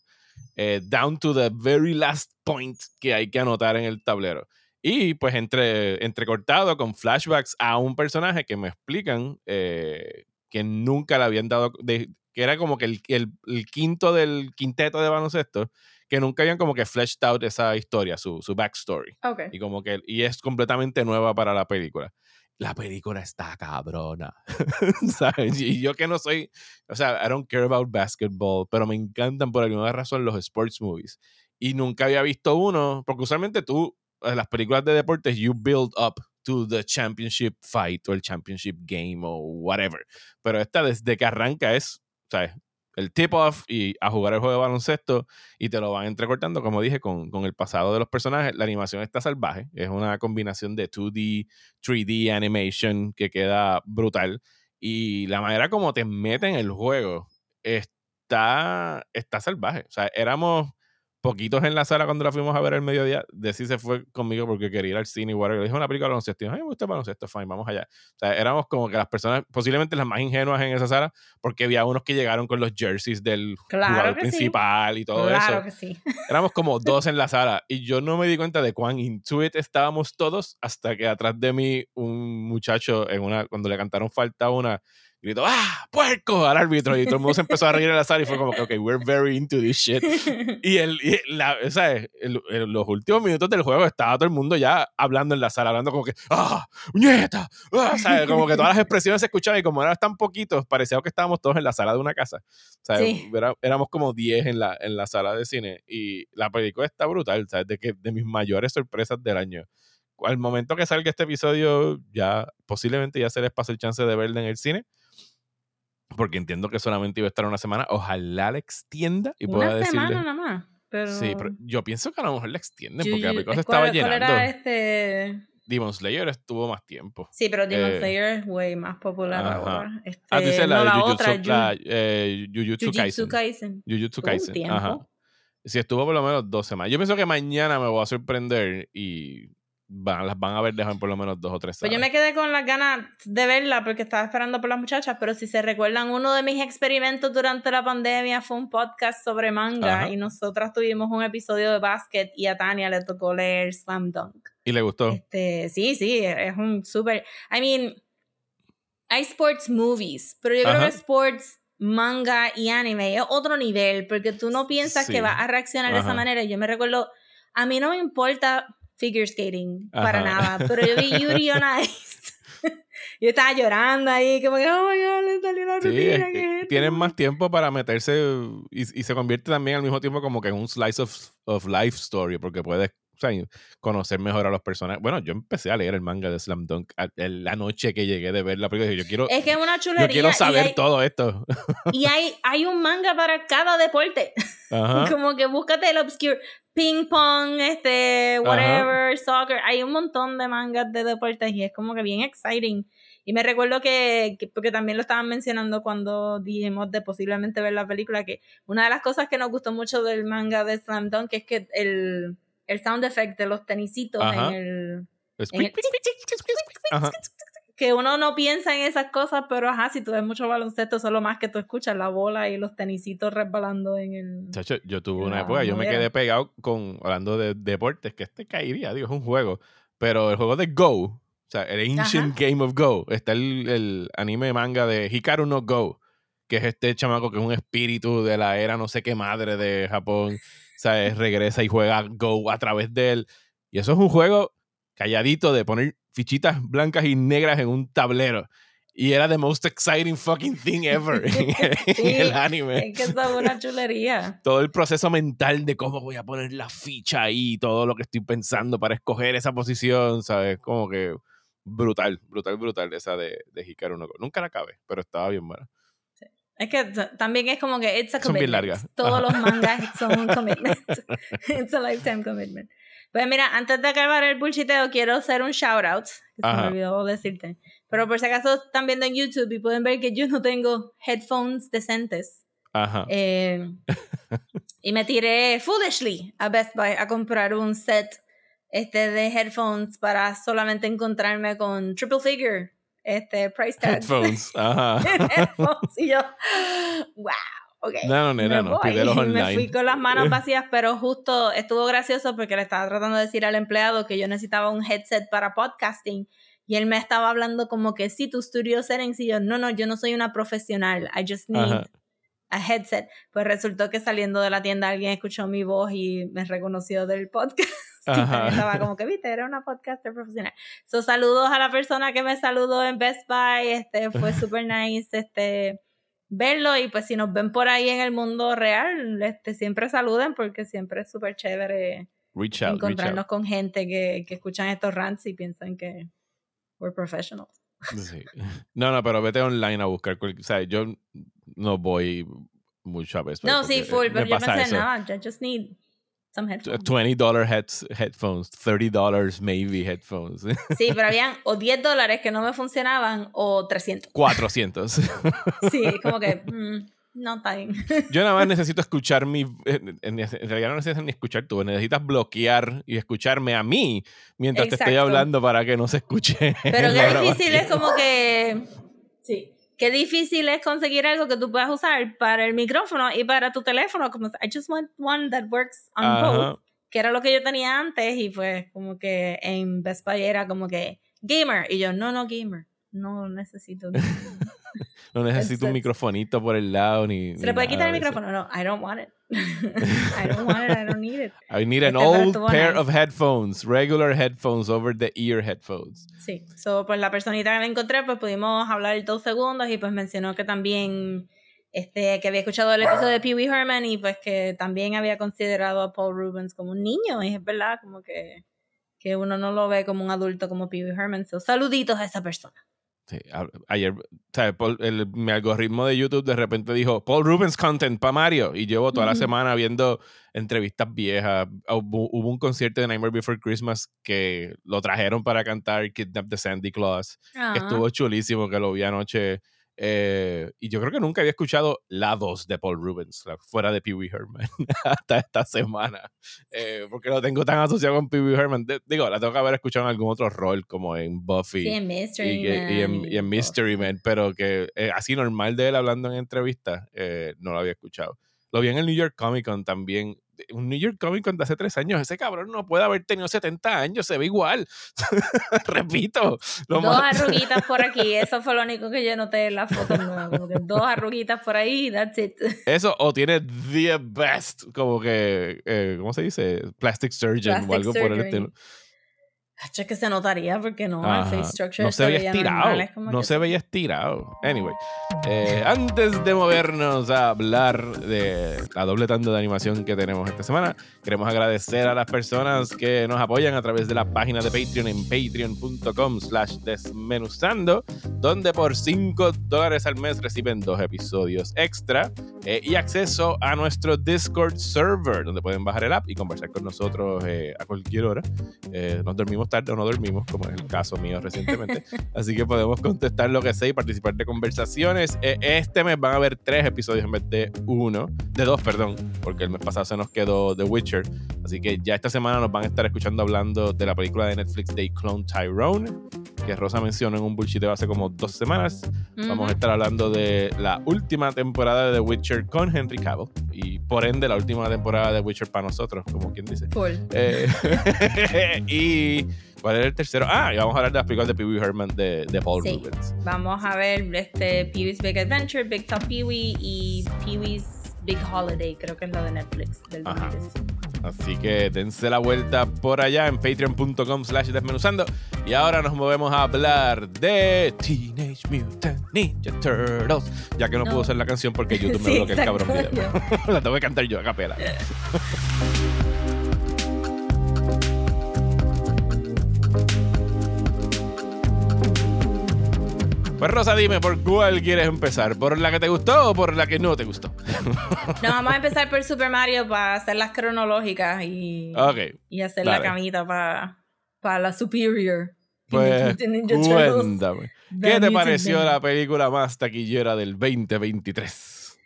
Eh, down to the very last point que hay que anotar en el tablero. Y pues entre, entrecortado con flashbacks a un personaje que me explican eh, que nunca le habían dado, que era como que el, el, quinto del quinteto de baloncesto, que nunca habían como que fleshed out esa historia, su, su backstory. Y como que, y es completamente nueva para la película la película está cabrona. ¿Sabes? Y yo que no soy, o sea, I don't care about basketball, pero me encantan por alguna razón los sports movies. Y nunca había visto uno, porque usualmente tú, en las películas de deportes, you build up to the championship fight o el championship game o whatever. Pero esta desde que arranca es, ¿sabes? El tip-off y a jugar el juego de baloncesto y te lo van entrecortando, como dije, con, con, el pasado de los personajes. La animación está salvaje, es una combinación de 2D, 3D animation que queda brutal y la manera como te meten en el juego está, está salvaje. O sea, éramos poquitos en la sala cuando la fuimos a ver el mediodía. Desi se fue conmigo porque quería ir al cine y Le dijo una película de baloncesto. Y me gusta el baloncesto, fine, vamos allá. O sea, éramos como que las personas, posiblemente las más ingenuas en esa sala, porque había unos que llegaron con los jerseys del jugador principal y todo claro eso. Que sí. Éramos como dos en la sala y yo no me di cuenta de cuán intuit estábamos todos hasta que atrás de mí un muchacho, en una, cuando le cantaron falta una, gritó, ¡ah! ¡puerco! al árbitro. Y todo el mundo se empezó a reír en la sala y fue como que, ok, we're very into this shit. Y, el, la, o sea, los últimos minutos del juego estaba todo el mundo ya hablando en la sala, hablando como que, ¡ah! ¡Muñeta! ¡Ah! Sea, como que todas las expresiones se escuchaban y como eran tan poquitos, parecía que estábamos todos en la sala de una casa. O sea, éramos como 10 en la, en la sala de cine y la película está brutal, ¿sabes? De, que, de mis mayores sorpresas del año al momento que salga este episodio, ya posiblemente ya se les pase el chance de verla en el cine porque entiendo que solamente iba a estar una semana. Ojalá la extienda y pueda una decirle. semana nada más. Pero... Sí, pero yo pienso que a lo mejor la extienden porque la película se estaba llenando. ¿Cuál era este Demon Slayer estuvo más tiempo. Sí, pero Demon Eh, Slayer es way más popular ajá. ahora. Este, Ah, tú dices la no, la Jujutsu, otra, la, eh, Jujutsu Jujutsu Kaisen. Kaisen. Jujutsu un Kaisen. Ajá. Sí, estuvo por lo menos dos semanas. Yo pienso que mañana me voy a sorprender y van, las van a ver dejar por lo menos dos o tres Pues yo me quedé con las ganas de verla porque estaba esperando por las muchachas, pero si se recuerdan, uno de mis experimentos durante la pandemia fue un podcast sobre manga Ajá. y nosotras tuvimos un episodio de básquet y a Tania le tocó leer Slam Dunk. Y le gustó. Este, sí, sí, es un súper... I mean, hay sports movies, pero yo creo que sports, manga y anime es otro nivel porque tú no piensas Sí. que vas a reaccionar de esa manera. Yo me recuerdo, a mí no me importa figure skating para nada, pero yo vi Yuri on Ice. yo estaba llorando ahí, como que, oh my god, le salió la Sí, rutina. ¿qué que es esto?" tienen más tiempo para meterse y, y se convierte también al mismo tiempo como que en un slice of, of life story porque puedes o sea, conocer mejor a los personajes. Bueno, yo empecé a leer el manga de Slam Dunk a- la noche que llegué de ver la película. Yo quiero, Es que es una chulería. yo quiero saber hay- todo esto. Y hay, hay un manga para cada deporte. Ajá. Como que búscate el obscure ping pong, este, whatever, soccer. Hay un montón de mangas de deportes y es como que bien exciting. Y me recuerdo que, que- porque también lo estaban mencionando cuando dijimos de posiblemente ver la película, que una de las cosas que nos gustó mucho del manga de Slam Dunk es que el, el sound effect de los tenisitos Ajá. en el... Es en el- Ajá. que uno no piensa en esas cosas, pero ajá, si tú ves mucho baloncesto, solo más que tú escuchas la bola y los tenisitos resbalando en el... Chacho, yo tuve una época, yo me quedé pegado con, hablando de deportes, que este caería, digo, es un juego, pero el juego de Go, o sea, el Ancient Game of Go, está el, el anime manga de Hikaru no Go, que es este chamaco que es un espíritu de la era no sé qué madre de Japón, o sea, es- regresa y juega Go a través de él, y eso es un juego calladito de poner fichitas blancas y negras en un tablero. Y era the most exciting fucking thing ever en, en Sí, el anime Es que es una chulería. todo el proceso mental de cómo voy a poner la ficha ahí, todo lo que estoy pensando para escoger esa posición, ¿sabes? Como que brutal, brutal, brutal esa de, de Hikaru no. Nunca la acabé, pero estaba bien buena. Es que también es como que it's a Son bien commitment. largas. Todos Ajá. los mangas son un commitment. it's a lifetime commitment. Pues mira, antes de acabar el bullshiteo, quiero hacer un shout out. Que se me olvidó decirte. Pero por si acaso están viendo en YouTube y pueden ver que yo no tengo headphones decentes. Ajá. Eh, y me tiré foolishly a Best Buy a comprar un set este, de headphones para solamente encontrarme con triple figure este, price tags. Headphones. Ajá. headphones. Y yo, wow, ok. No, no, no, voy. pídelos Me fui con las manos vacías, pero justo estuvo gracioso porque le estaba tratando de decir al empleado que yo necesitaba un headset para podcasting. Y él me estaba hablando como que sí, tu studio settings. Y yo, no, no, yo no soy una profesional. I just need Ajá. A headset. Pues resultó que saliendo de la tienda alguien escuchó mi voz y me reconoció del podcast. Y estaba como que, viste, era una podcaster profesional. So, saludos a la persona que me saludó en Best Buy. Este, fue super nice este, verlo. Y pues si nos ven por ahí en el mundo real, este, siempre saluden porque siempre es súper chévere Reach out, reach encontrarnos out. con gente que, que escuchan estos rants y piensan que we're professionals. Sí. No, no, pero vete online a buscar. O sea, yo no voy mucho a Buy No, sí, porque, full, eh, pero yo pensé, eso. nada, I just need some headphones. $20 heads, headphones, $30 maybe headphones. Sí, pero habían o 10 dólares que no me funcionaban o 300. 400. Sí, como que, mm, no está bien. Yo nada más necesito escuchar mi. En, en- en realidad no necesitas ni escuchar tú, necesitas bloquear y escucharme a mí mientras te estoy Exacto. hablando para que no se escuche. Pero qué difícil es como que. Sí. Qué difícil es conseguir algo que tú puedas usar para el micrófono y para tu teléfono. Como, I just want one that works on Ajá. both. Que era lo que yo tenía antes y pues como que en Best Buy era como que gamer. Y yo, no, no gamer. No necesito. gamer". No necesito un microfonito por el lado ni. ¿Se le puede quitar el micrófono? No, I don't want it. I don't want it, I don't need it. I need an Este, old pair of headphones, regular headphones over the ear headphones. Sí, so, pues la personita que me encontré, pues pudimos hablar dos segundos y pues mencionó que también, este, que había escuchado el episodio de Pee Wee Herman y pues que también había considerado a Paul Rubens como un niño, y es verdad, como que, que uno no lo ve como un adulto como Pee Wee Herman, so saluditos a esa persona. Sí, ayer, mi algoritmo de YouTube de repente dijo Paul Rubens content para Mario y llevo toda la semana viendo entrevistas viejas. Hubo, un concierto de Nightmare Before Christmas que lo trajeron para cantar Kidnap the Sandy Claus, que ah. estuvo chulísimo, que lo vi anoche eh, y yo creo que nunca había escuchado la voz de Paul Rubens, fuera de Pee Wee Herman, hasta esta semana. Eh, porque lo tengo tan asociado con Pee Wee Herman. digo, la tengo que haber escuchado en algún otro rol, como en Buffy. en Mystery y, Man. Y en, Mystery Man, pero que eh, así normal de él hablando en entrevistas, no lo había escuchado. Lo vi en el New York Comic Con también un New York Comic Con de hace tres años, ese cabrón no puede haber tenido 70 años, se ve igual. Repito. dos arruguitas por aquí, eso fue lo único que yo noté en la foto nueva, como que dos arruguitas por ahí, that's it. Eso, o tiene the best, como que, eh, ¿cómo se dice? Plastic surgeon o algo por el estilo. Es que se notaría porque no, el face structure no se, veía estirado. no se veía estirado. Anyway, eh, antes de movernos a hablar de la doble tanda de animación que tenemos esta semana, queremos agradecer a las personas que nos apoyan a través de la página de Patreon en patreon.com slash desmenuzando, donde por 5 dólares al mes reciben dos episodios extra eh, y acceso a nuestro Discord server, donde pueden bajar el app y conversar con nosotros eh, a cualquier hora. nos dormimos tarde o no dormimos, como es el caso mío recientemente. Así que podemos contestar lo que sea y participar de conversaciones. E, este mes van a haber tres episodios en vez de uno, de dos, perdón, porque el mes pasado se nos quedó The Witcher. Así que ya esta semana nos van a estar escuchando hablando de la película de Netflix de Clone Tyrone, que Rosa mencionó en un bullshit hace como dos semanas. Vamos a estar hablando de la última temporada de The Witcher con Henry Cavill y por ende la última temporada de The Witcher para nosotros, como quien dice. Eh, y ¿Cuál era el tercero? Ah, y vamos a hablar de las películas de Pee Wee Herman de, de Paul sí. Rubens. Vamos a ver este Pee Wee's Big Adventure, Big Top Pee Wee y Pee Wee's Big Holiday, creo que es lo de Netflix del Así que dense la vuelta por allá en patreon.com slash desmenuzando. Y ahora nos movemos a hablar de Teenage Mutant Ninja Turtles. Ya que no, puedo hacer la canción porque YouTube me bloquea el cabrón video. la tengo que cantar yo a capela. Pues Rosa, dime, ¿por cuál quieres empezar? ¿Por la que te gustó o por la que no te gustó? no, vamos a empezar por Super Mario para hacer las cronológicas y, y hacer la camita para, para la Superior. Pues cuéntame. ¿Qué te pareció la película más taquillera del 2023?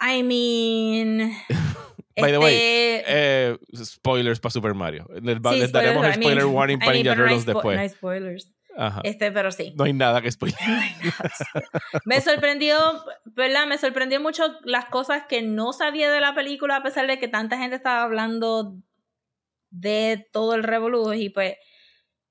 I mean... By the way, este eh, spoilers para Super Mario. Les, daremos el spoiler warning para Ninja Turtles después. No hay spoilers. Este, pero sí. No hay nada que spoiler. me sorprendió, ¿verdad? Me sorprendió mucho las cosas que no sabía de la película, a pesar de que tanta gente estaba hablando de todo el revolú. Y pues,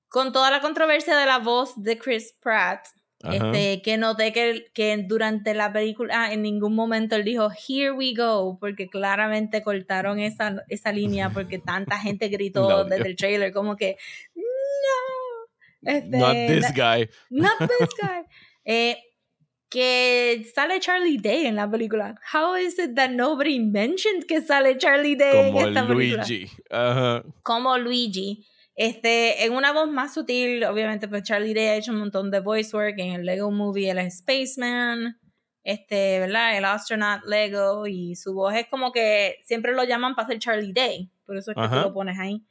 con toda la controversia de la voz de Chris Pratt, este, que noté que, que durante la película en ningún momento él dijo, Here we go, porque claramente cortaron esa, esa línea porque tanta gente gritó desde el trailer, como que, no este, not this guy. Not this guy. Eh, que sale Charlie Day en la película. How is it that nobody mentioned que sale Charlie Day Como en esta Luigi. Como Luigi. Este, en una voz más sutil, obviamente, pues Charlie Day ha hecho un montón de voice work en el Lego Movie, es Spaceman, este, ¿verdad? El astronaut Lego, y su voz es como que siempre lo llaman para hacer Charlie Day, por eso es que tú lo pones ahí.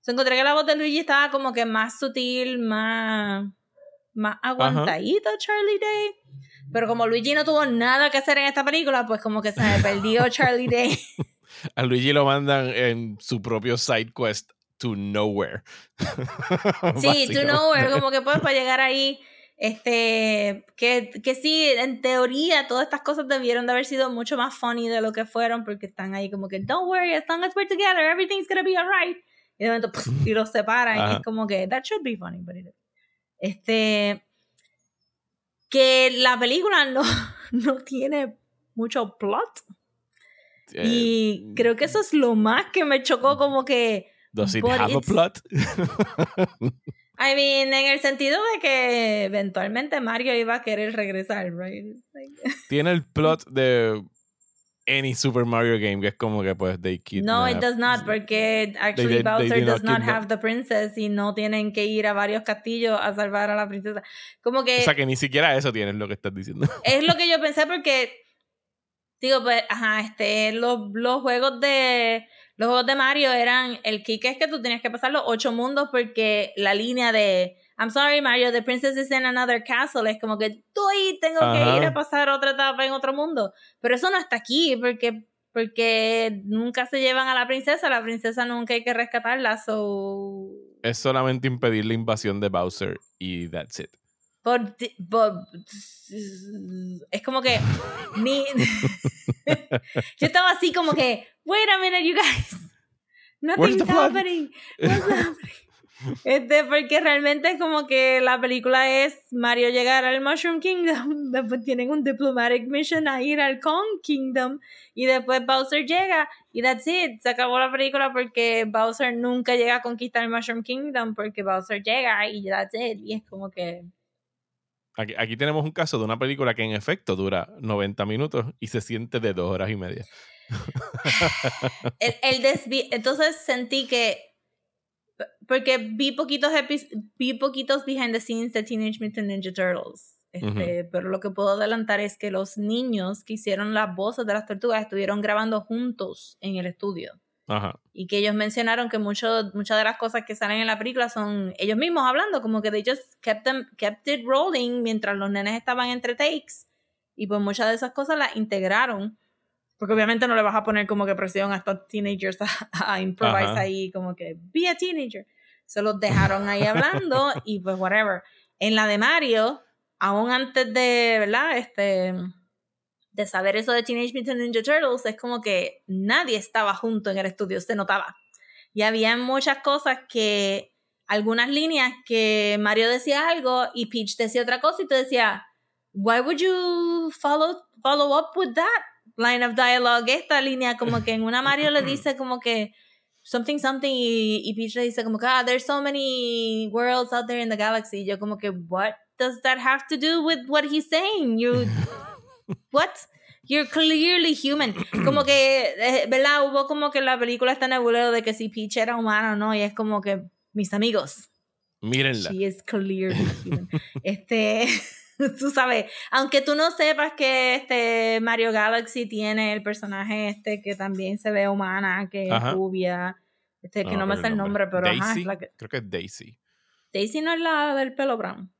Se encontré que la voz de Luigi estaba como que más sutil, más, más aguantadito Charlie Day. Pero como Luigi no tuvo nada que hacer en esta película, pues como que se me perdió Charlie Day. A Luigi lo mandan en su propio side quest to nowhere. sí, to nowhere, como que pues para llegar ahí. Este, que, que sí, en teoría todas estas cosas debieron de haber sido mucho más funny de lo que fueron, porque están ahí como que, don't worry, as long as we're together, everything's gonna be alright y de momento y los separan y es como que that should be funny but it este que la película no, no tiene mucho plot. Y eh, creo que eso es lo más que me chocó como que does it have a plot I mean, en el sentido de que eventualmente Mario iba a querer regresar, right? Tiene el plot de any Super Mario game, que es como que pues they kidnap. No, it does not, porque actually Bowser does not, have the princess y no tienen que ir a varios castillos a salvar a la princesa. Como que... O sea, que ni siquiera eso tienes lo que estás diciendo. Es lo que yo pensé porque, digo, pues, ajá, este, los, los juegos de... Los juegos de Mario eran, el kick es que tú tenías que pasar los ocho mundos porque la línea de I'm sorry, Mario, the princess is in another castle. Es como que estoy, tengo que ir a pasar otra etapa en otro mundo. Pero eso no está aquí, porque, porque nunca se llevan a la princesa. La princesa nunca hay que rescatarla, so. Es solamente impedir la invasión de Bowser y that's it. But, es como que yo estaba así como que wait a minute you guys nothing's happening what's happening este, porque realmente es como que la película es Mario llegar al Mushroom Kingdom, después tienen un diplomatic mission a ir al Kong Kingdom y después Bowser llega y that's it, se acabó la película porque Bowser nunca llega a conquistar el Mushroom Kingdom porque Bowser llega y that's it y es como que... Aquí, aquí tenemos un caso de una película que en efecto dura 90 minutos y se siente de dos horas y media. el, el Entonces sentí que porque vi poquitos vi poquitos behind the scenes de Teenage Mutant Ninja Turtles. Este, Pero lo que puedo adelantar es que los niños que hicieron las voces de las tortugas estuvieron grabando juntos en el estudio. Ajá. Y que ellos mencionaron que mucho, muchas de las cosas que salen en la película son ellos mismos hablando, como que they just kept, them, kept it rolling mientras los nenes estaban entre takes. Y pues muchas de esas cosas las integraron porque obviamente no le vas a poner como que presión a estos teenagers a, improvisar ahí, como que be a teenager. Se los dejaron ahí hablando y pues whatever. En la de Mario, aún antes de, ¿verdad? Este, de saber eso de Teenage Mutant Ninja Turtles, es como que nadie estaba junto en el estudio, se notaba. Y había muchas cosas que, algunas líneas que Mario decía algo y Peach decía otra cosa y tú decías, why would you follow, follow up with that? Line of dialogue, esta línea como que en una Mario le dice como que something something y, y Peach le dice como que ah, there's so many worlds out there in the galaxy. yo como que what does that have to do with what he's saying? You what? You're clearly human. Como que, eh, ¿verdad? Hubo como que la película está nebuleo de que si Peach era humana o no, y es como que, mis amigos. Mírenla. She is clearly human. este. tú sabes, aunque tú no sepas que este Mario Galaxy tiene el personaje este que también se ve humana, que es rubia, este, que no, me sé el nombre, pero Daisy, ajá, creo que es Daisy. Daisy no es la del pelo brown.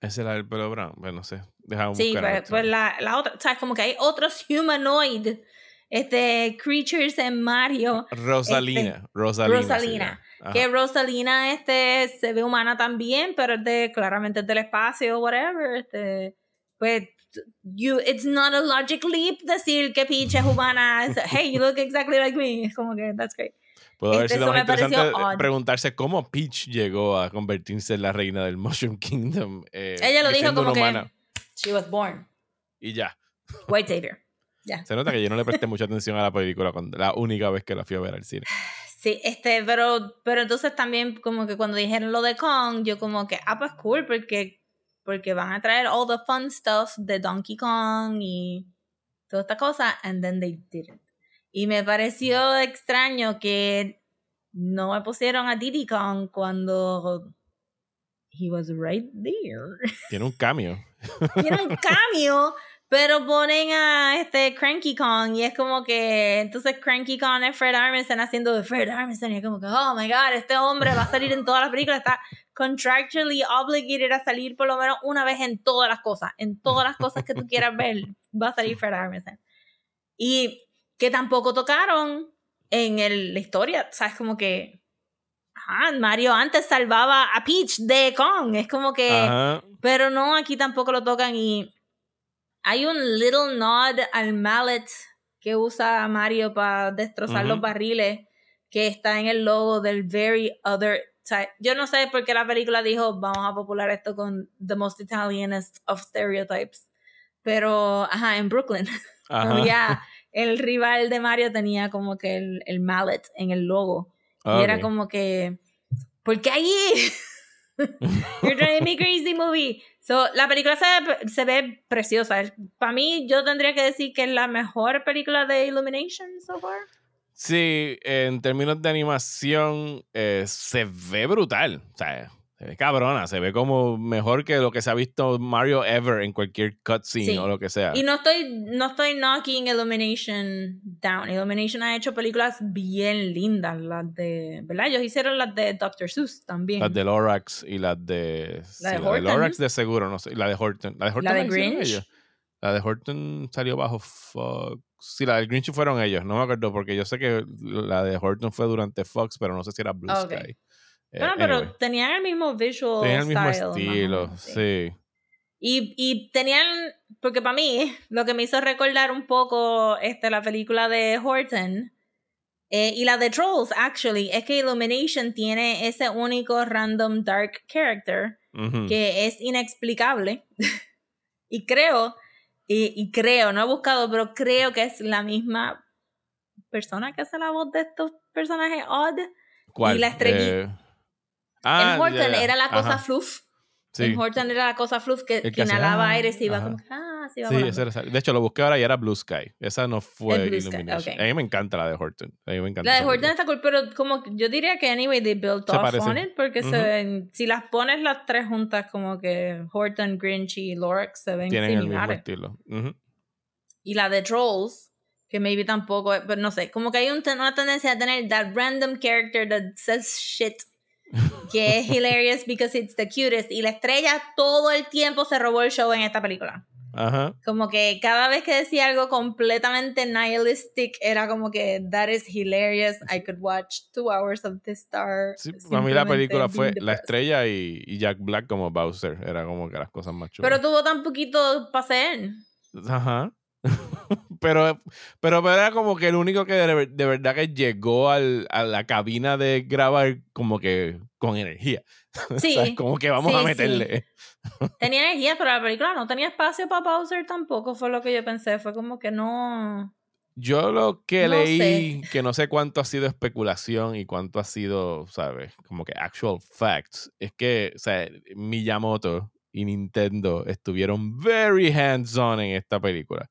Esa es la del pelo brown, bueno, no sé. Deja sí, pues, pues, la, la, otra, o sea, como que hay otros humanoid este, creatures en Mario. Rosalina. Este, Rosalina. Rosalina. Que Rosalina este, se ve humana también, pero es de, claramente es del espacio o whatever. Este, pues, you, it's not a logic leap decir que Peach es humana. hey, you look exactly like me. Es como que, that's great. Puedo haber este, sido más interesante preguntarse cómo Peach llegó a convertirse en la reina del Mushroom Kingdom. Eh, Ella lo dijo como que she was born. Y ya. White savior. Se nota que yo no le presté mucha atención a la película cuando, la única vez que la fui a ver al cine. Sí, este, pero, pero entonces también como que cuando dijeron lo de Kong, yo como que, ah, pues cool, porque, porque van a traer all the fun stuff de Donkey Kong y toda esta cosa, and then they didn't. Y me pareció extraño que no me pusieron a Diddy Kong cuando he was right there. Tiene un cambio. Tiene un cambio pero ponen a este Cranky Kong y es como que entonces Cranky Kong es Fred Armisen haciendo de Fred Armisen y es como que, oh my god, este hombre va a salir en todas las películas, está contractually obligated a salir por lo menos una vez en todas las cosas, en todas las cosas que tú quieras ver, va a salir Fred Armisen. Y que tampoco tocaron en el, la historia, sabes como que ajá, Mario antes salvaba a Peach de Kong, es como que, pero no, aquí tampoco lo tocan y hay un little nod al mallet que usa Mario para destrozar los barriles que está en el logo del very other yo no sé por qué la película dijo vamos a popular esto con the most Italianest of stereotypes pero ajá en Brooklyn. Ya el rival de Mario tenía como que el, el mallet en el logo. Y era como que ¿por qué allí? You're driving me crazy movie So, la película se, se ve preciosa. Para mí, yo tendría que decir que es la mejor película de Illumination so far. Sí, en términos de animación, eh, se ve brutal. O sea, se ve cabrona, se ve como mejor que lo que se ha visto Mario ever en cualquier cutscene o lo que sea. Y no estoy, no estoy knocking Illumination down. Illumination ha hecho películas bien lindas, las de, ¿verdad? Ellos hicieron las de Dr. Seuss también. Las de Lorax y las de... La de, Horton. Lorax de seguro, no sé. La de Horton. La de Horton. La de Grinch. La de Horton salió bajo Fox. Sí, la de Grinch fueron ellos, no me acuerdo, porque yo sé que la de Horton fue durante Fox, pero no sé si era Blue Sky. Bueno, pero tenían el mismo visual tenían el mismo estilo, sí. Y, y, tenían, porque para mí, lo que me hizo recordar un poco este, la película de Horton eh, y la de Trolls, actually, es que Illumination tiene ese único random dark character que es inexplicable. y creo, y, y, creo, no he buscado, pero creo que es la misma persona que hace la voz de estos personajes odd. ¿Cuál? Y la estrellita. Eh, Ah, en Horton era la cosa fluff. En Horton era la cosa fluff que, inhalaba ah, aire y se iba como, ah, se iba sí, esa De hecho, lo busqué ahora y era Blue Sky. Esa no fue Illumination. A mí me encanta la de Horton. A mí me encanta. La de Horton está cool, pero como yo diría que anyway they built off on it porque se ven, si las pones las tres juntas como que Horton, Grinch y Lorax se ven Tienen similares. el mismo estilo. Y la de Trolls que maybe tampoco, pero no sé, como que hay una tendencia a tener that random character that says shit que es hilarious because it's the cutest. Y la estrella todo el tiempo se robó el show en esta película. Ajá. Como que cada vez que decía algo completamente nihilistic, era como que that is hilarious. I could watch two hours of this star. Sí, para mí la película fue la estrella y, Jack Black como Bowser. Era como que las cosas más chulas. Pero tuvo tan poquito paseo. Ajá. pero, pero era como que el único que de, verdad que llegó al, a la cabina de grabar como que con energía. Sí. como que vamos a meterle. Tenía energía, pero la película no tenía espacio para Bowser tampoco, fue lo que yo pensé. Fue como que no. Yo lo que leí, que no sé cuánto ha sido especulación y cuánto ha sido, ¿sabes? Como que actual facts, es que, o sea, Miyamoto y Nintendo estuvieron very hands-on en esta película.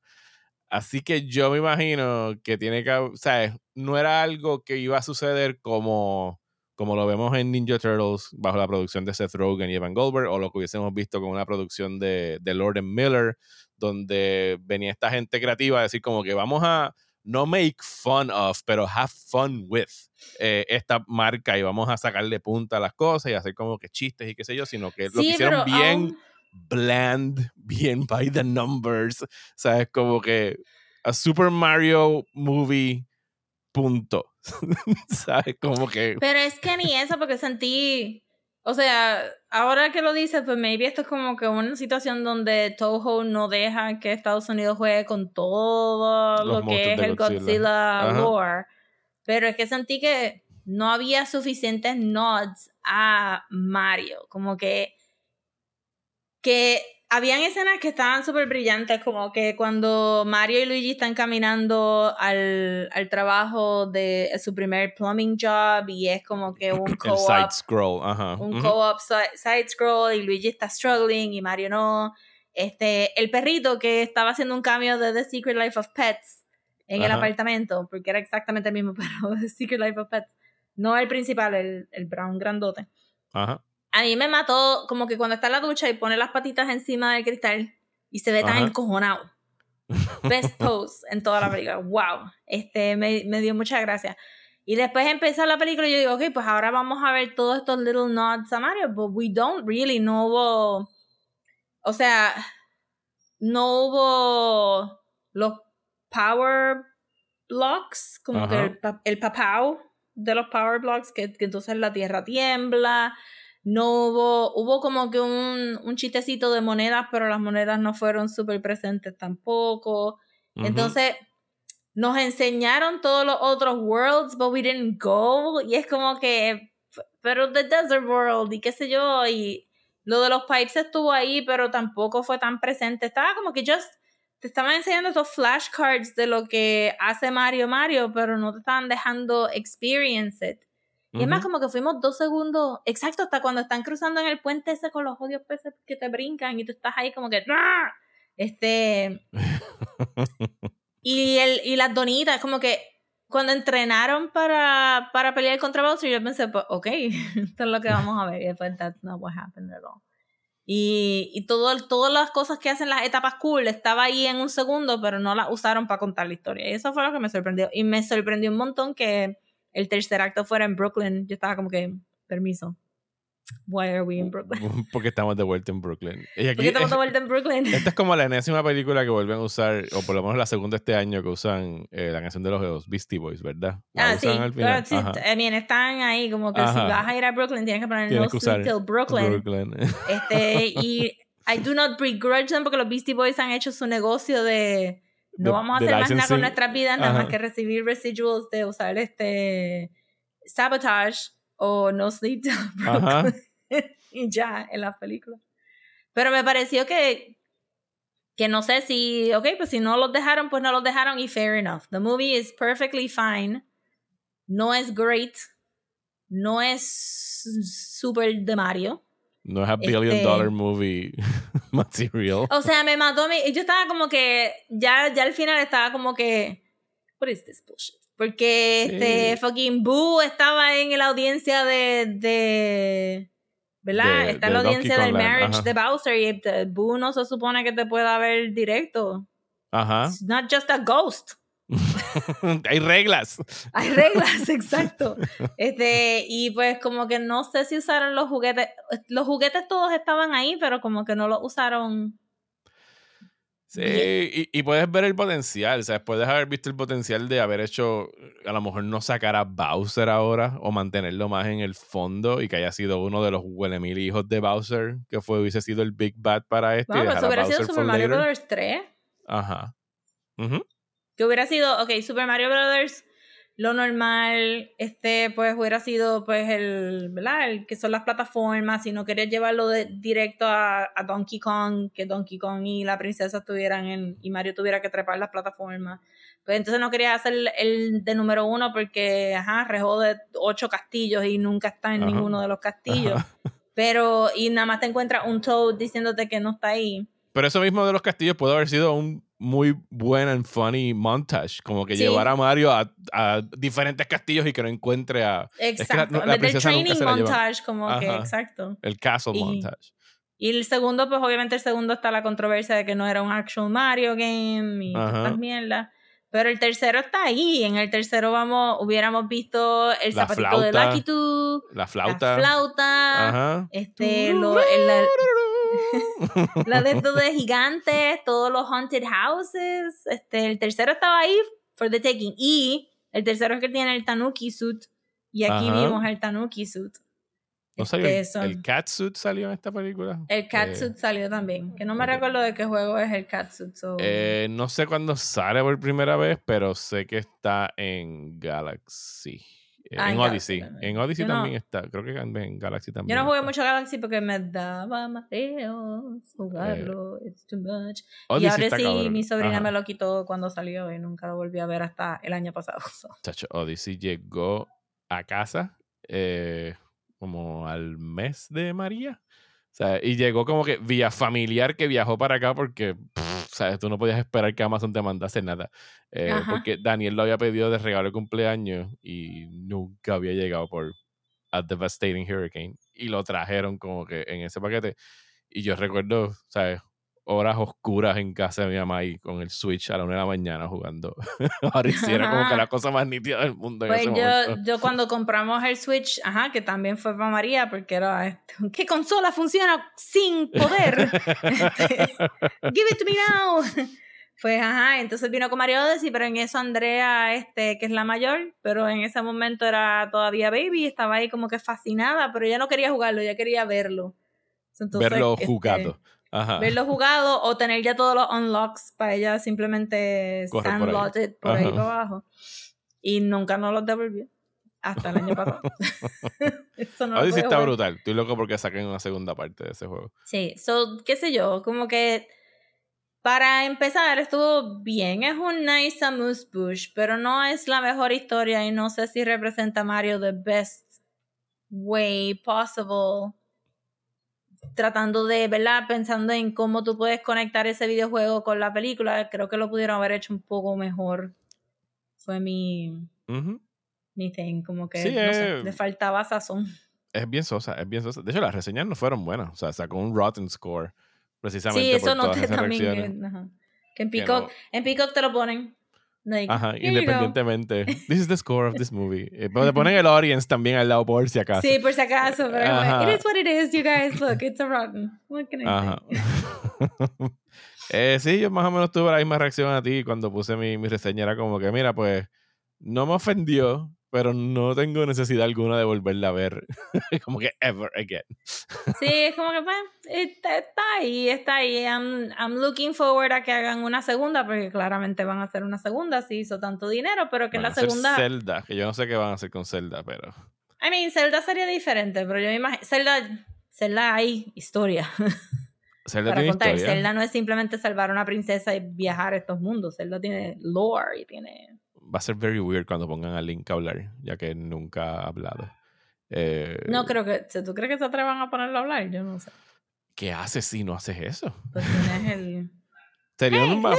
Así que yo me imagino que tiene que, o sea, no era algo que iba a suceder como, como lo vemos en Ninja Turtles bajo la producción de Seth Rogen y Evan Goldberg, o lo que hubiésemos visto con una producción de, de Lord and Miller, donde venía esta gente creativa a decir como que vamos a no make fun of, pero have fun with eh, esta marca y vamos a sacarle punta a las cosas y hacer como que chistes y qué sé yo, sino que lo hicieron bien bland, bien by the numbers. O sea, es como que a Super Mario movie, punto. ¿Sabes? Como que. Pero es que ni eso, porque sentí. O sea, ahora que lo dices, pues maybe esto es como que una situación donde Toho no deja que Estados Unidos juegue con todo lo que es el Godzilla, lore. Pero es que sentí que no había suficientes nods a Mario. Como que que habían escenas que estaban súper brillantes, como que cuando Mario y Luigi están caminando al, al trabajo de su primer plumbing job y es como que un co-op. side scroll, ajá. Un co-op side scroll y Luigi está struggling y Mario no. Este, el perrito que estaba haciendo un cambio de The Secret Life of Pets en el apartamento, porque era exactamente el mismo perro de The Secret Life of Pets. No el principal, el, el brown grandote. Ajá a mí me mató como que cuando está en la ducha y pone las patitas encima del cristal y se ve tan encojonado. Best pose en toda la película. Wow. Este, me, me dio mucha gracia. Y después empezó la película y yo digo, ok, pues ahora vamos a ver todos estos little nods a Mario, but we don't really, no hubo, o sea, no hubo los power blocks, como que el, el papao de los power blocks, que, que entonces la tierra tiembla, no hubo, hubo como que un, un chistecito de monedas, pero las monedas no fueron súper presentes tampoco. Entonces, nos enseñaron todos los otros worlds, but we didn't go. Y es como que, pero The Desert World y qué sé yo, y lo de los pipes estuvo ahí, pero tampoco fue tan presente. Estaba como que just te estaban enseñando esos flashcards de lo que hace Mario Mario, pero no te estaban dejando experience it. Y es más, como que fuimos dos segundos, exacto, hasta cuando están cruzando en el puente ese con los odios peces que te brincan y tú estás ahí como que... Este... y, el, y las donitas, como que cuando entrenaron para, para pelear contra Bowser, yo pensé, pues, ok, esto es lo que vamos a ver. Y después, that's not what happened at all. Y, y todo, todas las cosas que hacen las etapas cool estaba ahí en un segundo, pero no las usaron para contar la historia. Y eso fue lo que me sorprendió. Y me sorprendió un montón que el tercer acto fuera en Brooklyn. Yo estaba como que, permiso. Why are we in Brooklyn? Porque estamos de vuelta en Brooklyn. Y aquí, Porque estamos de vuelta en Brooklyn. Esta es como la enésima película que vuelven a usar, o por lo menos la segunda este año que usan eh, la canción de los Beastie Boys, ¿verdad? ah, sí. Claro, sí están ahí como que si vas a ir a Brooklyn tienes que poner No Sleep Till Brooklyn. Brooklyn. Este, y I do not begrudge them porque los Beastie Boys han hecho su negocio de no vamos a hacer más nada con nuestras vidas, nada más que recibir residuals de usar este sabotage o No Sleep y ya en la película. Pero me pareció que que no sé si, ok, pues si no los dejaron, pues no los dejaron y fair enough. The movie is perfectly fine. No es great. No es super de Mario. No es a billion este dollar movie material. O sea, me mató a mí. Yo estaba como que, ya, ya al final estaba como que, what is this bullshit? Porque este fucking Boo estaba en la audiencia de. de ¿Verdad? Está en la audiencia del marriage de Bowser y este, Boo no se supone que te pueda ver directo. Ajá. It's not just a ghost. Hay reglas. Hay reglas, exacto. Este, y pues como que no sé si usaron los juguetes. Los juguetes todos estaban ahí, pero como que no los usaron Sí, y, puedes ver el potencial, o sea, puedes haber visto el potencial de haber hecho, a lo mejor no sacar a Bowser ahora o mantenerlo más en el fondo y que haya sido uno de los mil hijos de Bowser, que fue hubiese sido el Big Bad para este. No, pues hubiera sido Super Mario Bros. 3. Ajá. Que hubiera sido, ok, Super Mario Bros lo normal, este, pues hubiera sido, pues, el, ¿verdad? El que son las plataformas, si no querías llevarlo de, directo a, Donkey Kong, que Donkey Kong y la princesa estuvieran en, y Mario tuviera que trepar las plataformas. Pues entonces no quería hacer el, de número uno porque, ajá, rejó de ocho castillos y nunca está en ninguno de los castillos. Pero, y nada más te encuentras un Toad diciéndote que no está ahí. Pero eso mismo de los castillos puede haber sido un muy buen and funny montage. Como que llevar a Mario a, a, diferentes castillos y que no encuentre a. Exacto. la, training montage, como que, exacto. El castle montage. Y el segundo, pues obviamente el segundo está la controversia de que no era un actual Mario game y todas mierdas. Pero el tercero está ahí. En el tercero vamos, hubiéramos visto el zapatito de Lucky La flauta. La flauta. Ajá. Este, lo, el, la de estos de gigantes, todos los haunted houses. Este, el tercero estaba ahí for the taking. Y el tercero es que tiene el Tanuki suit. Y aquí vimos el Tanuki suit. ¿No salió este, el, cat suit salió en esta película? El cat suit salió también. Que no me recuerdo de qué juego es el cat suit. Eh, no sé cuándo sale por primera vez, pero sé que está en Galaxy. Ah, en, Odyssey. En Odyssey también está. Creo que en Galaxy también. Yo no jugué mucho Galaxy porque me daba mareos jugarlo. Eh, It's too much. y ahora sí, mi sobrina me lo quitó cuando salió y nunca lo volví a ver hasta el año pasado. Chacho, Odyssey llegó a casa eh, como al mes de María. Y llegó como que vía familiar que viajó para acá porque sea, tú no podías esperar que Amazon te mandase nada. Eh, porque Daniel lo había pedido de regalo de cumpleaños y nunca había llegado por A Devastating Hurricane. Y lo trajeron como que en ese paquete. Y yo recuerdo, ¿sabes? Horas oscuras en casa de mi mamá y con el Switch a la una de la mañana jugando. Ahora hiciera como que la cosa más nítida del mundo. Pues yo, yo cuando compramos el Switch, ajá, que también fue para María, porque era, este, ¿qué consola funciona sin poder? Este, Give it to me now. Pues ajá, entonces vino con Mario Odyssey, pero en eso Andrea, este, que es la mayor, pero en ese momento era todavía baby, estaba ahí como que fascinada, pero ella no quería jugarlo, ella quería verlo. verlo este, jugado. Verlo jugado o tener ya todos los unlocks para ella simplemente sandloted por ahí, por ahí abajo. Y nunca nos los devolvió. Hasta el año pasado. Eso no Odyssey está brutal. Estoy loco porque saquen una segunda parte de ese juego. Sí, so, qué sé yo, como que para empezar estuvo bien. Es un nice amuse bush, pero no es la mejor historia y no sé si representa a Mario the best way possible tratando de, ¿verdad? Pensando en cómo tú puedes conectar ese videojuego con la película, creo que lo pudieron haber hecho un poco mejor. Fue mi, mi thing, como que le faltaba sazón. Es bien sosa, es bien sosa. De hecho, las reseñas no fueron buenas. O sea, sacó un rotten score precisamente sí, eso por todas esas también. Que, en Peacock, en Peacock te lo ponen. Ajá, independientemente. This is the score of this movie. Eh, pero te ponen el audience también al lado por si acaso. Sí, por si acaso. Pero it is what it is, you guys. Look, it's a rotten. What can I Ajá. eh, sí, yo más o menos tuve la misma reacción a ti cuando puse mi, mi reseña. Era como que, mira, pues no me ofendió, pero no tengo necesidad alguna de volverla a ver como que ever again. sí, es como que pues, está, ahí, está ahí. I'm, I'm, looking forward a que hagan una segunda, porque claramente van a hacer una segunda si hizo tanto dinero, pero que en la segunda... Zelda, que yo no sé qué van a hacer con Zelda, pero... I mean, Zelda sería diferente, pero yo me imagino... Zelda, Zelda hay historia. Zelda tiene contar. Historia. Zelda no es simplemente salvar a una princesa y viajar a estos mundos. Zelda tiene lore y tiene va a ser very weird cuando pongan a Link a hablar, ya que nunca ha hablado. Eh, no creo que. ¿Tú crees que se atrevan a ponerlo a hablar? Yo no sé. ¿Qué haces si no haces eso? Pues tienes el. Sería una,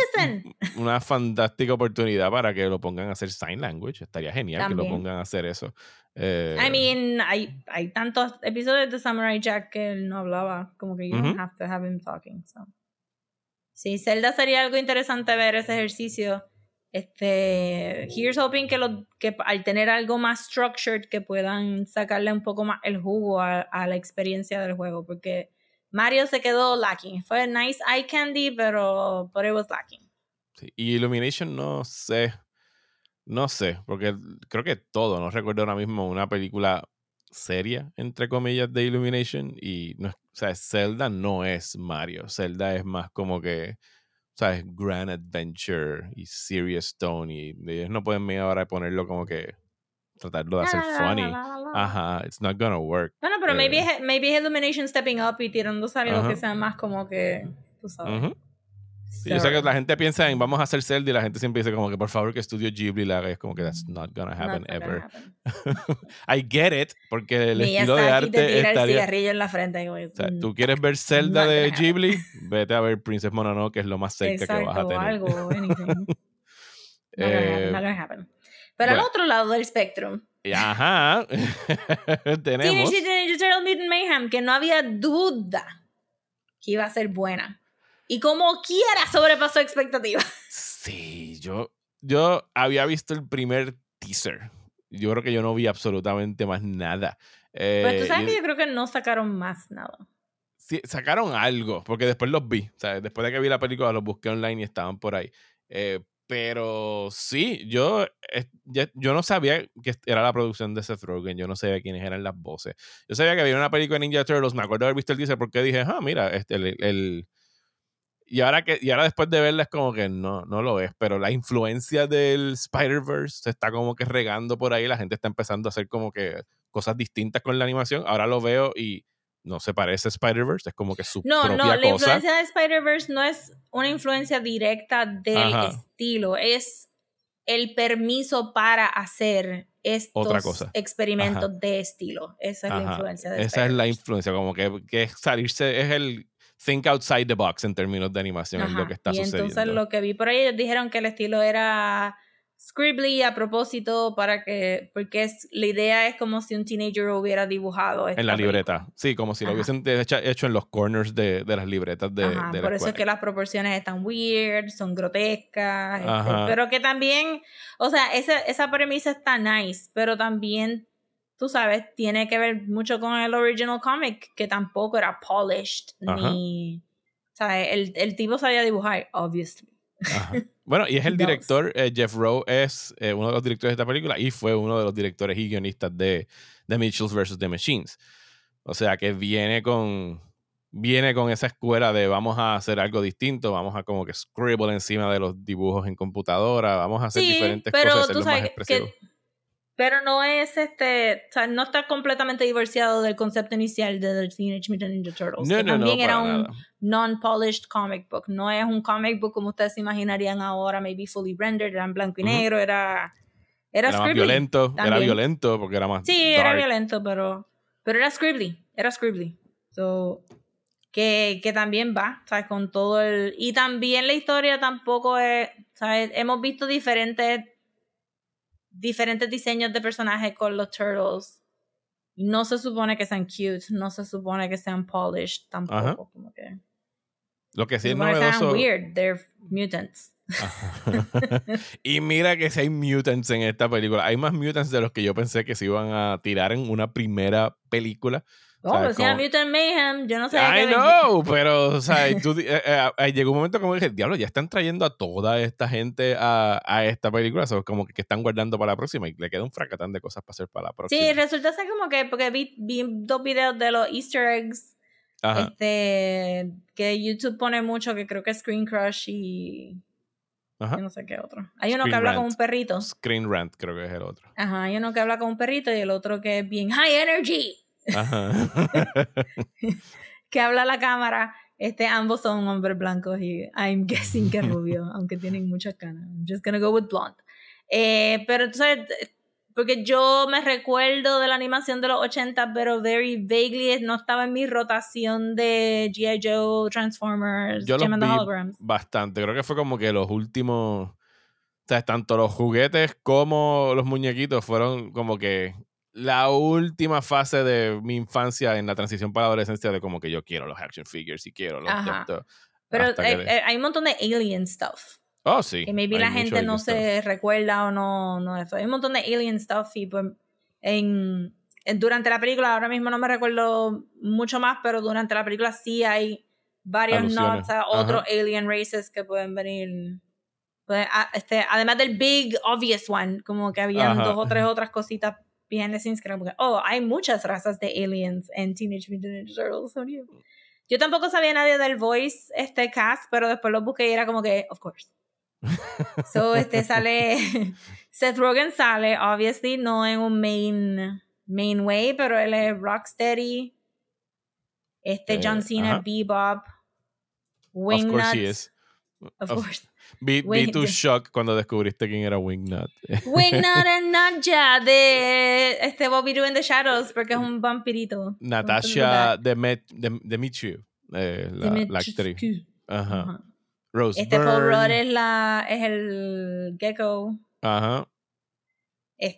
una, fantástica oportunidad para que lo pongan a hacer sign language. Estaría genial que lo pongan a hacer eso. Eh, I mean, hay, hay tantos episodios de Samurai Jack que él no hablaba. Como que you don't have to have him talking. So. Sí, Zelda sería algo interesante ver ese ejercicio este, here's hoping que, lo, que al tener algo más structured que puedan sacarle un poco más el jugo a, la experiencia del juego, porque Mario se quedó lacking. Fue nice eye candy, pero but it was lacking. Y Illumination no sé, no sé, porque creo que todo, no recuerdo ahora mismo una película seria, entre comillas, de Illumination, y no, o sea, Zelda no es Mario, Zelda es más como que ¿sabes? Grand Adventure y Serious Stone y ellos no pueden venir ahora ponerlo como que tratarlo de hacer funny. Ajá, it's not gonna work. Bueno, pero maybe, eh. maybe Illumination stepping up y tirando algo que sea más como que, tú sabes. Sí, yo sé que la gente piensa en vamos a hacer Zelda y la gente siempre dice como que por favor que estudio Ghibli la haga. Es como que that's not gonna happen ever. I get it, porque el estilo de arte te tira estaría... el cigarrillo en la frente. O sea, tú quieres ver Zelda de Ghibli, vete a ver Princess Mononoke, que es lo más cerca que vas a tener. algo, anything. eh, not gonna happen. Pero al otro lado del espectro. Ajá. Tenemos. Teenage Mutant Mayhem, que no había duda que iba a ser buena y como quiera sobrepasó expectativas. Sí, yo, yo había visto el primer teaser. Yo creo que yo no vi absolutamente más nada. pues tú sabes que yo creo que no sacaron más nada. Sí, sacaron algo, porque después los vi. O sea, después de que vi la película, los busqué online y estaban por ahí. Eh, pero sí, yo, yo no sabía que era la producción de Seth Rogen, yo no sabía quiénes eran las voces. Yo sabía que había una película de Ninja Turtles, me acuerdo haber visto el teaser porque dije, ah, mira, este, el y ahora, que, y ahora después de verla es como que no, no lo es, pero la influencia del Spider-Verse se está como que regando por ahí, la gente está empezando a hacer como que cosas distintas con la animación. Ahora lo veo y no se parece a Spider-Verse, es como que su no, propia cosa. No, la influencia de Spider-Verse no es una influencia directa del estilo, es el permiso para hacer estos experimentos de estilo. Esa es la influencia de Esa es la influencia, como que, que salirse, es el think outside the box en términos de animación, es lo que está sucediendo. Y entonces lo que vi por ahí, ellos dijeron que el estilo era scribbly a propósito para que, porque es, la idea es como si un teenager hubiera dibujado. En la libreta, sí, como si lo hubiesen hecho, en los corners de, de las libretas de, de Por eso es que las proporciones están weird, son grotescas, este, pero que también, o sea, esa, esa premisa está nice, pero también tú sabes, tiene que ver mucho con el original comic, que tampoco era polished, ni... ¿sabes? El, el tipo sabía dibujar, obviously. Bueno, y es el director, eh, Jeff Rowe es eh, uno de los directores de esta película y fue uno de los directores y guionistas de, de Mitchells vs. The Machines. O sea que viene con, viene con esa escuela de vamos a hacer algo distinto, vamos a como que scribble encima de los dibujos en computadora, vamos a hacer diferentes cosas. Pero tú sabes que pero no es este, o sea, no está completamente divorciado del concepto inicial de The Teenage Mutant Ninja Turtles. No, también era un non-polished comic book. No es un comic book como ustedes se imaginarían ahora, maybe fully rendered, era en blanco y negro, era. Era, era más violento, era violento porque era más. Sí, era violento, pero. Pero era Scribbly, era Scribbly. So, que, que también va, ¿sabes? Con todo el... Y también la historia tampoco es, ¿sabes? Hemos visto diferentes, diferentes diseños de personajes con los Turtles. No se supone que sean cute, no se supone que sean polished tampoco. Como que, Lo que sí es novedoso... weird, they're mutants. y mira que si hay mutants en esta película. Hay más mutants de los que yo pensé que se iban a tirar en una primera película. Oh, pero si era Como- Mutant Mayhem, yo no sé. I know, pero, o sea, tú eh, eh, eh, llegó un momento como dije, diablo, ya están trayendo a toda esta gente a, a esta película, ¿sabes? como que, que están guardando para la próxima y le queda un fracatán de cosas para hacer para la próxima. Sí, resulta ser como que, porque vi, vi dos videos de los Easter eggs, Ajá. este, que YouTube pone mucho, que creo que es Screen Crush y Ajá. yo no sé qué otro. Hay uno Screen que habla Rant. con un perrito. Screen Rant creo que es el otro. Ajá, hay uno que habla con un perrito y el otro que es bien high energy, Ajá. que habla la cámara. Este, ambos son hombres blancos y I'm guessing que rubio, aunque tienen muchas canas. I'm just gonna go with blonde. Eh, pero entonces, porque yo me recuerdo de la animación de los 80, pero very vaguely no estaba en mi rotación de G.I. Joe, Transformers, Yo los Gem and the vi Holograms. Bastante. Creo que fue como que los últimos. O sea, tanto los juguetes como los muñequitos fueron como que la última fase de mi infancia en la transición para la adolescencia de como que yo quiero los action figures y quiero los Ajá. Pero que eh, eh, hay un montón de alien stuff. Oh, sí. que maybe hay la gente no stuff. se recuerda o no, no eso. Hay un montón de alien stuff y pues en, en- durante la película, ahora mismo no me recuerdo mucho más, pero durante la película sí hay varios nods a otros alien races que pueden venir. pues, a- este, además del big obvious one, como que habían Ajá. dos o tres otras cositas behind the scenes que eran como que, oh, hay muchas razas de aliens en Teenage Mutant Ninja Turtles. Yo tampoco sabía nadie del voice este cast, pero después lo busqué y era como que, of course. So, este sale. Seth Rogen sale, obviously, no en un main, main way, pero él es Rocksteady. Este Eh, John Cena. Bebop. Of course Wingnut. he is. Of Of- course. Vi, vi tu shock cuando descubriste quién era Wingnut. Wingnut and Nadja de este Bobby Doo in the Shadows, porque es un vampirito. Natasha Demet, Dem- Demetriou, eh, la, la actriz. Ajá. Ajá. Rose Este Paul. Rudd es, la, es el gecko. Ajá.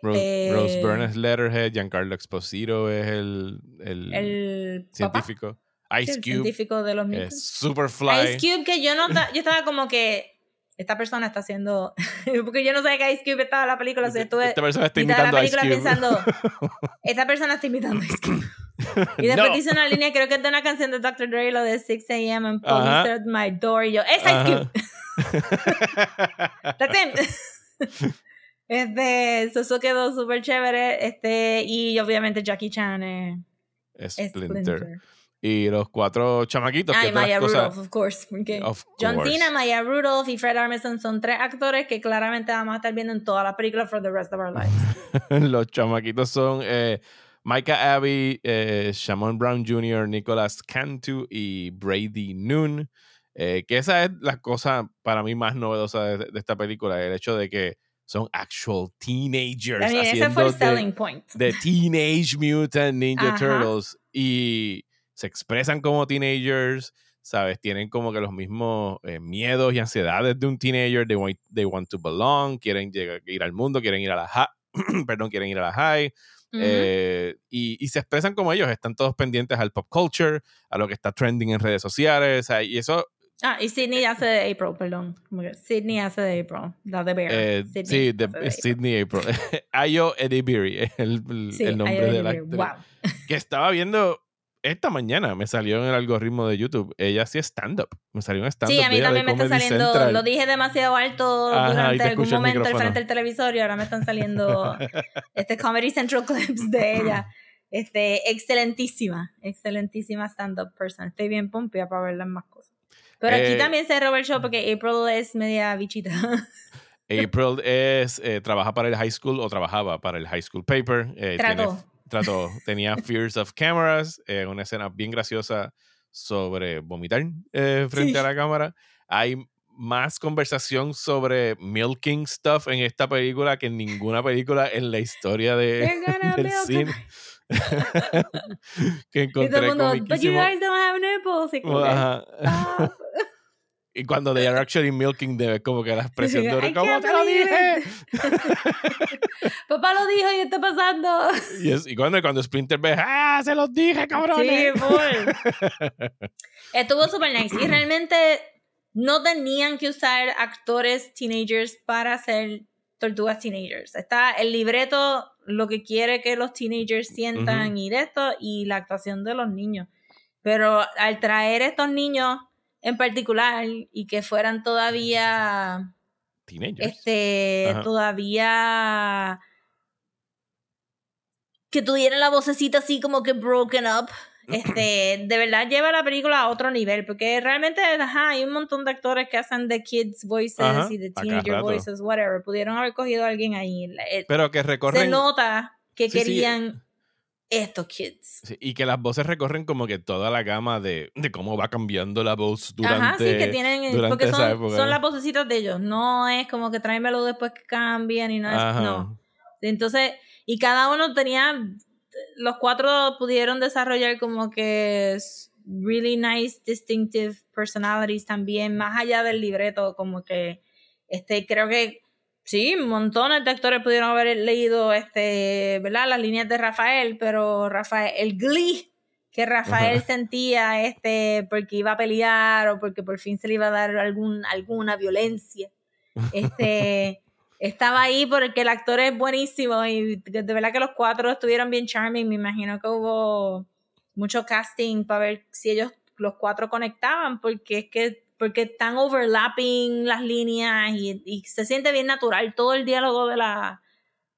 Rose, Este, Rose Byrne es Letterhead, Giancarlo Exposito es el, el, el científico. Ice el Cube científico de los es mutants. Superfly. Ice Cube que yo no yo estaba como que esta persona está haciendo porque yo no sabía que Ice Cube estaba en la película, o sea, estuve Esta persona está imitando la a Ice película Cube. pensando esta persona está imitando a Ice Cube. Y después No. dice una línea, creo que es de una canción de Dr. Dre, lo de 6 a.m. and police at my door. Y yo, es Ice. Cube. That's him. Este, eso, eso quedó súper chévere. Este, y obviamente Jackie Chan es Splinter. Splinter. Y los cuatro chamaquitos. Ah, que y Maya cosas- Rudolph, of course. Porque Of John course. Cena, Maya Rudolph y Fred Armisen son tres actores que claramente vamos a estar viendo en toda la película for the rest of our lives. los chamaquitos son eh, Micah Abbey, eh, Shamon Brown Jr., Nicholas Cantu y Brady Noon. eh, que esa es la cosa para mí más novedosa de, de esta película, el hecho de que son actual teenagers. I mean, ese fue el de- selling point. de Teenage Mutant Ninja Ajá. Turtles y se expresan como teenagers, ¿sabes? Tienen como que los mismos eh, miedos y ansiedades de un teenager. They want, they want to belong, quieren llegar, ir al mundo, quieren ir a la high, perdón, quieren ir a la high. Ujú. eh, y, y se expresan como ellos, están todos pendientes al pop culture, a lo que está trending en redes sociales, y eso Ah, y Sidney hace de April, perdón. Sidney hace de April, la de Bear. Eh, Sydney sí, de, de April. Sydney April. Ayo Edibiri el, el- Sí, el nombre I de la actriz. Wow. Que estaba viendo esta mañana, me salió en el algoritmo de YouTube. Ella hacía stand-up. Me salió un stand-up. Sí, a mí también me está saliendo, Central. lo dije demasiado alto Ajá, durante te algún momento al frente del televisor y ahora me están saliendo este Comedy Central clips de ella. Este, excelentísima, excelentísima stand-up person. Estoy bien pompia para verlas más cosas. Pero aquí Eh, también se roba el show porque April es media bichita. April es, eh, trabaja para el high school o trabajaba para el high school paper. eh, tiene- Trató. Tenía Fears of Cameras, eh, una escena bien graciosa sobre vomitar eh, frente Sí. a la cámara. Hay más conversación sobre milking stuff en esta película que en ninguna película en la historia de, del cine. que encontré y todo el mundo, But you guys don't have nipples. Y, y cuando they are actually milking them, como que la expresión de ¿cómo te lo dije? Papá lo dijo y está pasando. Y, y cuando, cuando Splinter ve, ¡ah! Se los dije, cabrón. Sí, full. Estuvo super nice. Y realmente no tenían que usar actores teenagers para hacer tortugas teenagers. Está el libreto, lo que quiere que los teenagers sientan y de esto, y la actuación de los niños. Pero al traer estos niños en particular y que fueran todavía teenagers. este todavía que tuvieran la vocecita así como que broken up este de verdad lleva la película a otro nivel porque realmente ajá, hay un montón de actores que hacen de kids voices y de teenager voices whatever. Pudieron haber cogido a alguien ahí pero que recorren se nota que querían estos kids. y que las voces recorren como que toda la gama de, de cómo va cambiando la voz durante Ajá, sí, que tienen, porque son, son las vocecitas de ellos, no es como que tráemelo después que cambien y nada, no. Entonces, y cada uno tenía, los cuatro pudieron desarrollar como que really nice, distinctive personalities también, más allá del libreto, como que, este, creo que Sí, montones de actores pudieron haber leído este, ¿verdad? las líneas de Rafael, pero Rafael, el glee que Rafael sentía este, porque iba a pelear o porque por fin se le iba a dar algún, alguna violencia. Este, estaba ahí porque el actor es buenísimo y de verdad que los cuatro estuvieron bien charming. Me imagino que hubo mucho casting para ver si ellos los cuatro conectaban, porque es que porque están overlapping las líneas y, se siente bien natural. Todo el diálogo de, la,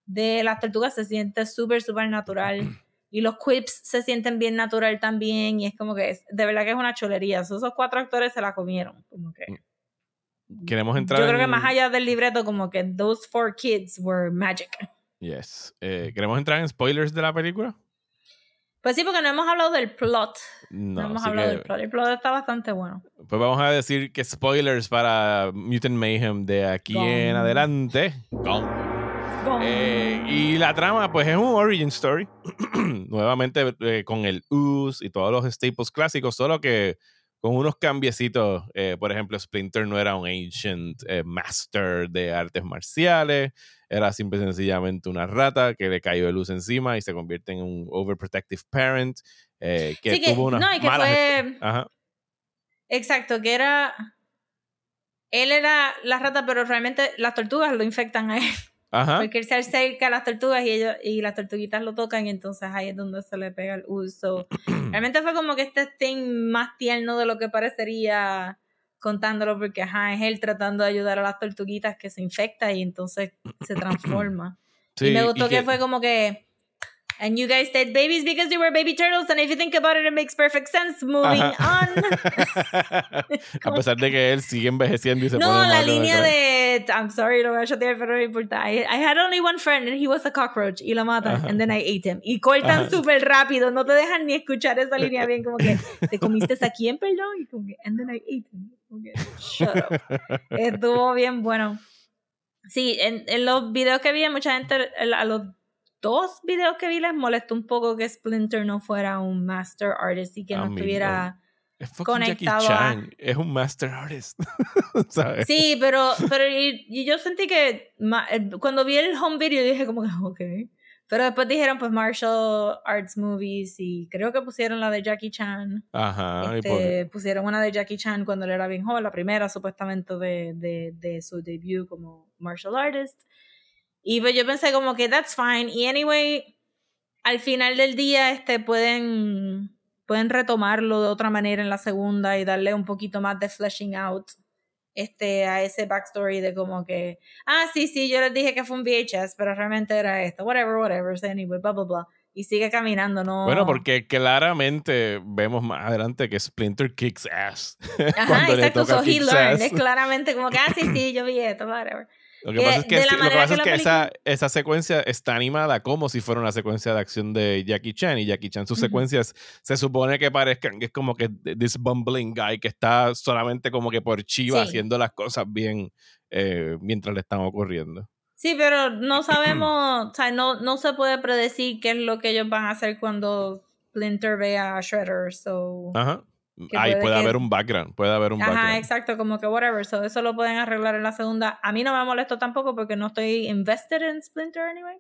de las tortugas se siente súper, súper natural. Y los quips se sienten bien natural también. Y es como que, de verdad que es una chulería. Esos cuatro actores se la comieron. Como que. Queremos entrar. Yo creo que más allá del libreto, como que those four kids were magic. Yes. Eh, ¿Queremos entrar en spoilers de la película? Pues sí, porque no hemos hablado del plot. No, hemos hablado del plot. El plot está bastante bueno. Pues vamos a decir que spoilers para Mutant Mayhem de aquí en adelante. Eh, y la trama, pues es un origin story. Nuevamente eh, con el ooze y todos los staples clásicos, solo que con unos cambiecitos. Eh, por ejemplo, Splinter no era un ancient master de artes marciales era simple y sencillamente una rata que le cayó de luz encima y se convierte en un overprotective parent eh, que, tuvo una no, y que fue... Ajá. Exacto, que era... Él era la rata, pero realmente las tortugas lo infectan a él. Ajá. Porque él se acerca a las tortugas y, ellos, y las tortuguitas lo tocan y entonces ahí es donde se le pega el uso. realmente fue como que este thing más tierno de lo que parecería contándolo porque ajá, es él tratando de ayudar a las tortuguitas que se infecta y entonces se transforma. y me gustó que, fue como que And you guys said babies because they were baby turtles, and if you think about it, it makes perfect sense. Moving on. a pesar de que él sigue envejeciendo y se no, pone la línea de. I'm sorry, lo voy a chatear, pero no importa. I, I, had only one friend, and he was a cockroach, y lo matan, and then I ate him. Y cortan súper rápido, no te dejan ni escuchar esa línea bien, como que, ¿te comiste a quién, perdón? Y como que, and then I ate him. shut up. Estuvo bien bueno. Sí, en, en los videos que vi, mucha gente, a los dos videos que vi les molestó un poco que Splinter no fuera un master artist y que no estuviera conectado Es un master artist. Sí, pero, pero y, yo sentí que eh, cuando vi el home video dije como que, ok. Pero después dijeron pues martial arts movies y creo que pusieron la de Jackie Chan. Ajá. Este, pusieron una de Jackie Chan cuando él era bien joven, la primera supuestamente de, de, de su debut como martial artist. Y pues yo pensé como que that's fine. Y anyway, al final del día este, pueden, pueden retomarlo de otra manera en la segunda y darle un poquito más de fleshing out este, a ese backstory de como que, ah, sí, sí, yo les dije que fue un VHS, pero realmente era esto, whatever, whatever, anyway, blah, blah, blah. Y sigue caminando, ¿no? Bueno, porque claramente vemos más adelante que Splinter kicks ass. Ajá, exacto, so he learned. Es claramente como que, ah, sí, sí, yo vi esto, whatever. Lo que, pasa es que, lo que, pasa es que esa, esa, secuencia está animada como si fuera una secuencia de acción de Jackie Chan. Y Jackie Chan, sus secuencias se supone que parezcan que es como que this bumbling guy que está solamente como que por chiva haciendo las cosas bien eh, mientras le están ocurriendo. Sí, pero no sabemos, o sea, no, no se puede predecir qué es lo que ellos van a hacer cuando Splinter vea a Shredder, so... Ajá. Ahí puede, haber un background, puede haber un Ajá, background. exacto, como que whatever, so eso lo pueden arreglar en la segunda. A mí no me molestó tampoco porque no estoy invested en Splinter anyway.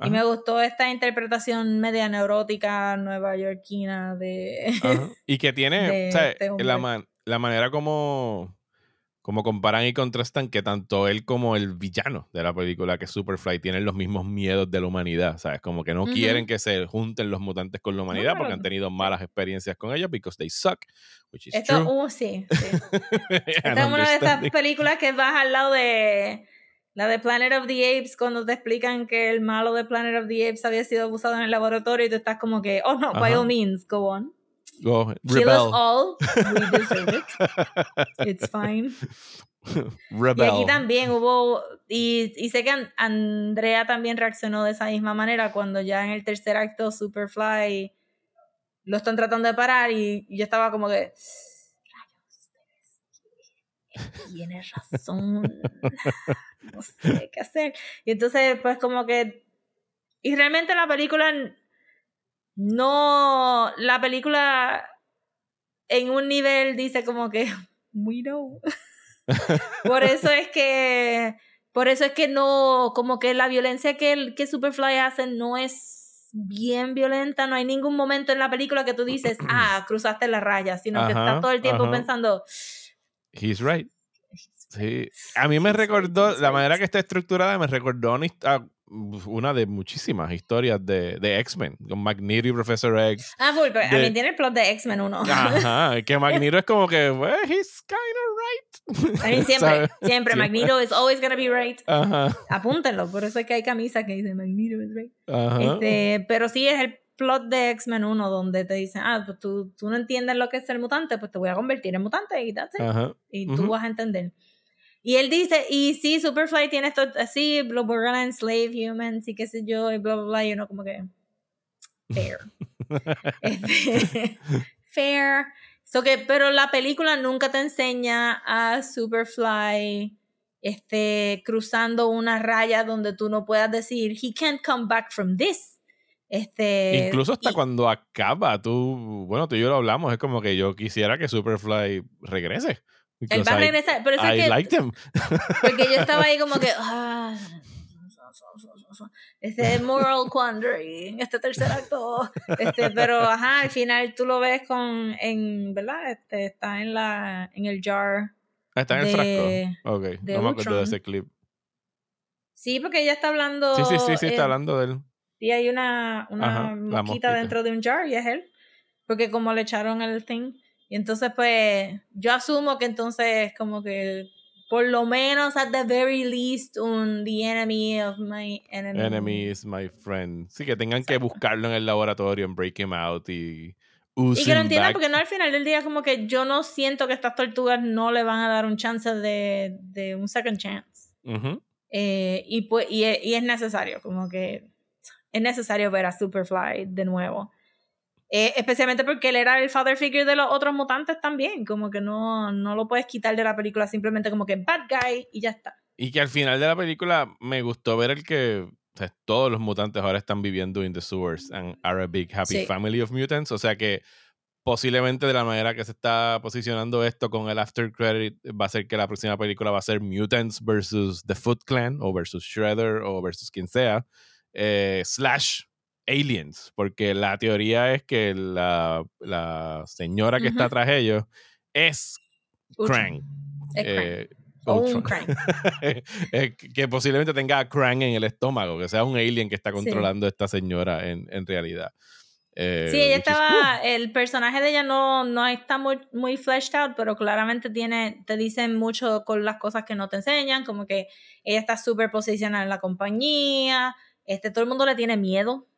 Y me gustó esta interpretación media neurótica nueva yorkina de... Y que tiene, o sea, este la, la manera como como comparan y contrastan que tanto él como el villano de la película, que es Superfly, tienen los mismos miedos de la humanidad, ¿sabes? Como que no quieren que se junten los mutantes con la humanidad porque han tenido malas experiencias con ellos because they suck, which is Esto, true. Uh, sí, sí. Esta es una de estas películas que vas al lado de la de Planet of the Apes cuando te explican que el malo de Planet of the Apes había sido abusado en el laboratorio y tú estás como que, oh no, by all means, go on. Go, Kill us all. We deserve it. It's fine. Rebel. Y aquí también hubo, y, y, sé que Andrea también reaccionó de esa misma manera cuando ya en el tercer acto Superfly lo están tratando de parar y, yo estaba como que, rayos, tienes razón, no sé qué hacer. Y entonces pues como que, y realmente la película no, la película en un nivel dice como que, we know. por eso es que, por eso es que no, como que la violencia que, que Superfly hace no es bien violenta, no hay ningún momento en la película que tú dices, ah, cruzaste la raya, sino que estás todo el tiempo pensando, he's right. Sí. A mí me recordó, la manera que está estructurada me recordó una de muchísimas historias de, de X-Men, con Magneto y Professor X. Ah, full, pero a mí tiene el plot de X-Men 1. Ajá, que Magneto es como que, well, he's kind of right. A mí siempre, siempre, Magneto is always gonna be right. Ajá. Apúntenlo, por eso es que hay camisas que dicen Magneto is right. Ajá. Este, pero sí es el plot de X-Men 1 donde te dicen, ah, pues tú, tú no entiendes lo que es ser mutante, pues te voy a convertir en mutante y that's it. Ajá. Y tú vas a entender. Y él dice, y sí, Superfly tiene esto así, we're gonna enslave humans y qué sé yo, y bla, bla, bla, y uno como que, fair. Fair. So que, pero la película nunca te enseña a Superfly este, cruzando una raya donde tú no puedas decir, he can't come back from this. Este, Incluso hasta cuando acaba, tú, bueno, tú y yo lo hablamos, es como que yo quisiera que Superfly regrese. Él va a regresar. Pero I que, liked him. Porque yo estaba ahí como que. Ah, este moral quandary este tercer acto. Este, pero ajá, al final tú lo ves con. En, ¿Verdad? Este, está en, la, en el jar. Está en el frasco. Ok, no me acuerdo de ese clip. Sí, porque ella está hablando. Sí, sí, sí, sí, está hablando de él. Y hay una, una mosquita dentro de un jar y es él. Porque como le echaron el thing. Y entonces, pues, yo asumo que entonces, como que, por lo menos, at the very least, un the enemy of my enemy. Enemy is my friend. Sí, que tengan que buscarlo en el laboratorio, en break him out y. Y que lo entiendan, porque no al final del día, como que yo no siento que estas tortugas no le van a dar un chance de, de un second chance. eh, y, pues, y, y es necesario, como que es necesario ver a Superfly de nuevo. Eh, especialmente porque él era el father figure de los otros mutantes también. Como que no, no lo puedes quitar de la película simplemente como que bad guy y ya está. Y que al final de la película me gustó ver el que todos los mutantes ahora están viviendo in the sewers and are a big happy family of mutants. O sea que posiblemente de la manera que se está posicionando esto con el after credit va a ser que la próxima película va a ser Mutants versus The Foot Clan o versus Shredder o versus quien sea. Eh, slash aliens, porque la teoría es que la, la señora que está tras ellos es Krang. Eh, un Krang. que posiblemente tenga a Krang en el estómago, que sea un alien que está controlando a esta señora en, en realidad. Eh, sí, ella estaba, el personaje de ella no, no está muy, muy fleshed out, pero claramente tiene, te dicen mucho con las cosas que no te enseñan, como que ella está súper posicionada en la compañía, este, todo el mundo le tiene miedo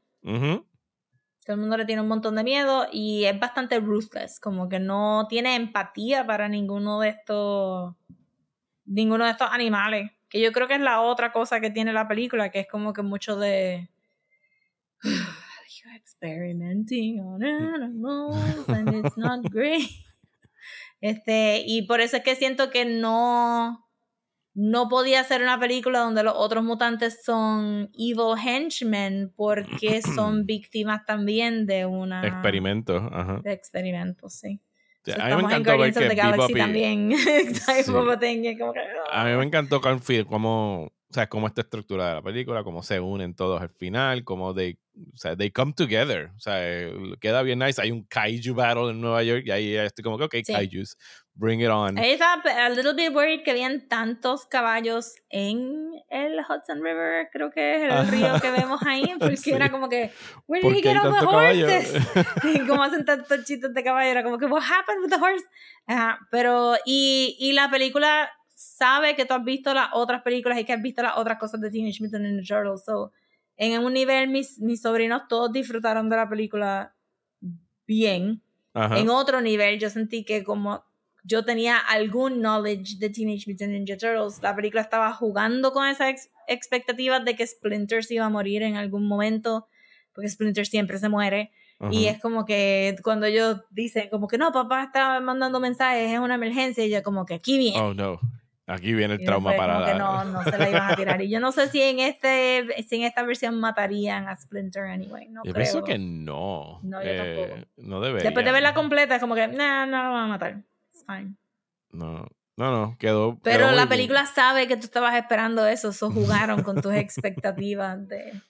todo el mundo le tiene un montón de miedo y es bastante ruthless, como que no tiene empatía para ninguno de estos ninguno de estos animales, que yo creo que es la otra cosa que tiene la película, que es como que mucho de experimenting on animals and it's not great. Este, y por eso es que siento que no no podía hacer una película donde los otros mutantes son evil henchmen porque son víctimas también de una... Experimento, ajá. De experimentos, sí. a mí me encantó ver que Galaxy también. A mí me encantó cómo o sea, cómo está estructurada la película, cómo se unen todos al final, cómo they, o sea, they come together. O sea, eh, queda bien nice. Hay un kaiju battle en Nueva York y ahí estoy como que, ok, kaijus, bring it on. Estaba a little bit worried que habían tantos caballos en el Hudson River, creo que es el río que vemos ahí, porque era como que, where did he get all the horses? como hacen tantos chistes de caballo, era como que, what happened with the horse? pero, y, y la película sabe que tú has visto las otras películas y que has visto las otras cosas de Teenage Mutant Ninja Turtles. So, en un nivel, mis, mis sobrinos todos disfrutaron de la película bien. En otro nivel, yo sentí que como yo tenía algún knowledge de Teenage Mutant Ninja Turtles, la película estaba jugando con esas expectativas de que Splinter se iba a morir en algún momento, porque Splinter siempre se muere. Y es como que cuando ellos dicen como que no, papá está mandando mensajes, es una emergencia, y yo como que aquí viene. Oh, no. Aquí viene el trauma para la... no, no se la iban a tirar. Y yo no sé si en este si en esta versión matarían a Splinter anyway. No yo pienso que no. No, yo eh, tampoco. No debería. Después de verla completa, es como que, nah, no lo van a matar. Fine. No, no, no, quedó. Pero la película sabe que tú estabas esperando eso, eso jugaron con tus expectativas de,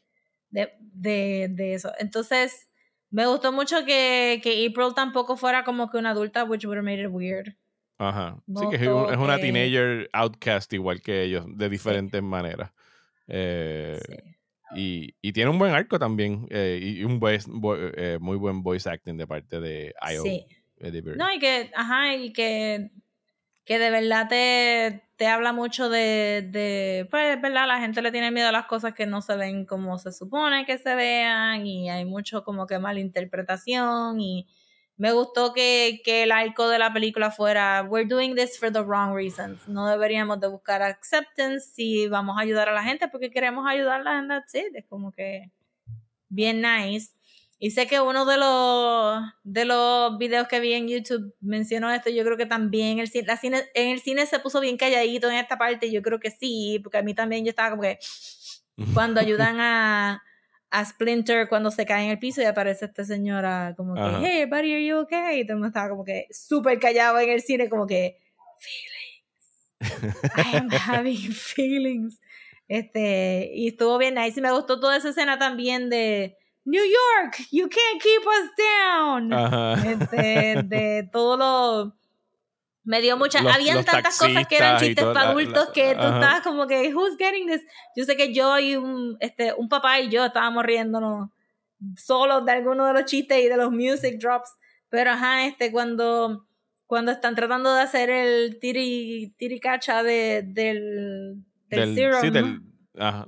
de, de, de, eso. Entonces, me gustó mucho que, que April tampoco fuera como que una adulta, which would have made it weird. Ajá. sí, que es, una teenager outcast igual que ellos, de diferentes maneras. Eh, y, y, tiene un buen arco también eh, y un eh, muy buen voice acting de parte de IO. Sí. No, y que, ajá, y que, que de verdad te, te habla mucho de, de, pues, ¿verdad? La gente le tiene miedo a las cosas que no se ven como se supone que se vean y hay mucho como que malinterpretación y me gustó que, que, el arco de la película fuera we're doing this for the wrong reasons. No deberíamos de buscar acceptance si vamos a ayudar a la gente porque queremos ayudarla and that's. Es como que bien nice. Y sé que uno de los, de los videos que vi en YouTube mencionó esto. Yo creo que también el, cine, en el cine se puso bien calladito en esta parte. Yo creo que sí, porque a mí también yo estaba como que cuando ayudan a, a Splinter cuando se cae en el piso y aparece esta señora como que, hey, buddy, are you okay? Y todo el mundo estaba como que súper callado en el cine, como que, feelings. I am having feelings. Este, y estuvo bien nice y me gustó toda esa escena también de New York, you can't keep us down. Este, de todo lo me dio mucha. Habían tantas cosas que eran chistes para adultos que tú estabas como que, who's getting this? Yo sé que yo y un, este, un papá y yo estábamos riéndonos solos de algunos de los chistes y de los music drops. Pero ajá, este, cuando, cuando están tratando de hacer el tiri, tiricacha de, del, del, serum. Sí, del,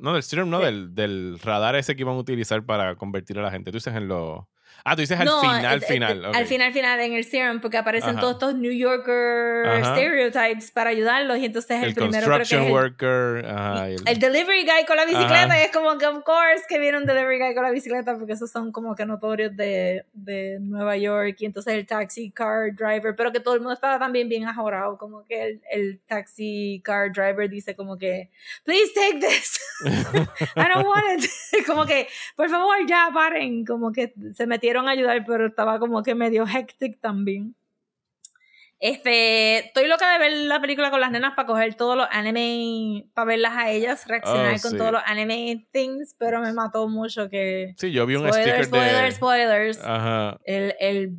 no, del serum, no, del, del radar ese que iban a utilizar para convertir a la gente. Tú dices en los Ah, tú dices al final, al final. Al final, final, en el serum, porque aparecen todos estos New Yorker stereotypes para ayudarlos. Y entonces el, el primero creo que el, worker. el, delivery guy con la bicicleta. Y es como que, of course, que viene un delivery guy con la bicicleta, porque esos son como que notorios de, de Nueva York. Y entonces el taxi car driver, pero que todo el mundo estaba también bien ajorado. Como que el, el taxi car driver dice, como que, please take this. I don't want it. como que, por favor, ya paren. Como que se metieron ayudar, pero estaba como que medio hectic también. Este, estoy loca de ver la película con las nenas para coger todos los anime, para verlas a ellas, reaccionar oh, con todos los anime things, pero me mató mucho que... Sí, yo vi un sticker de... Spoilers, El, el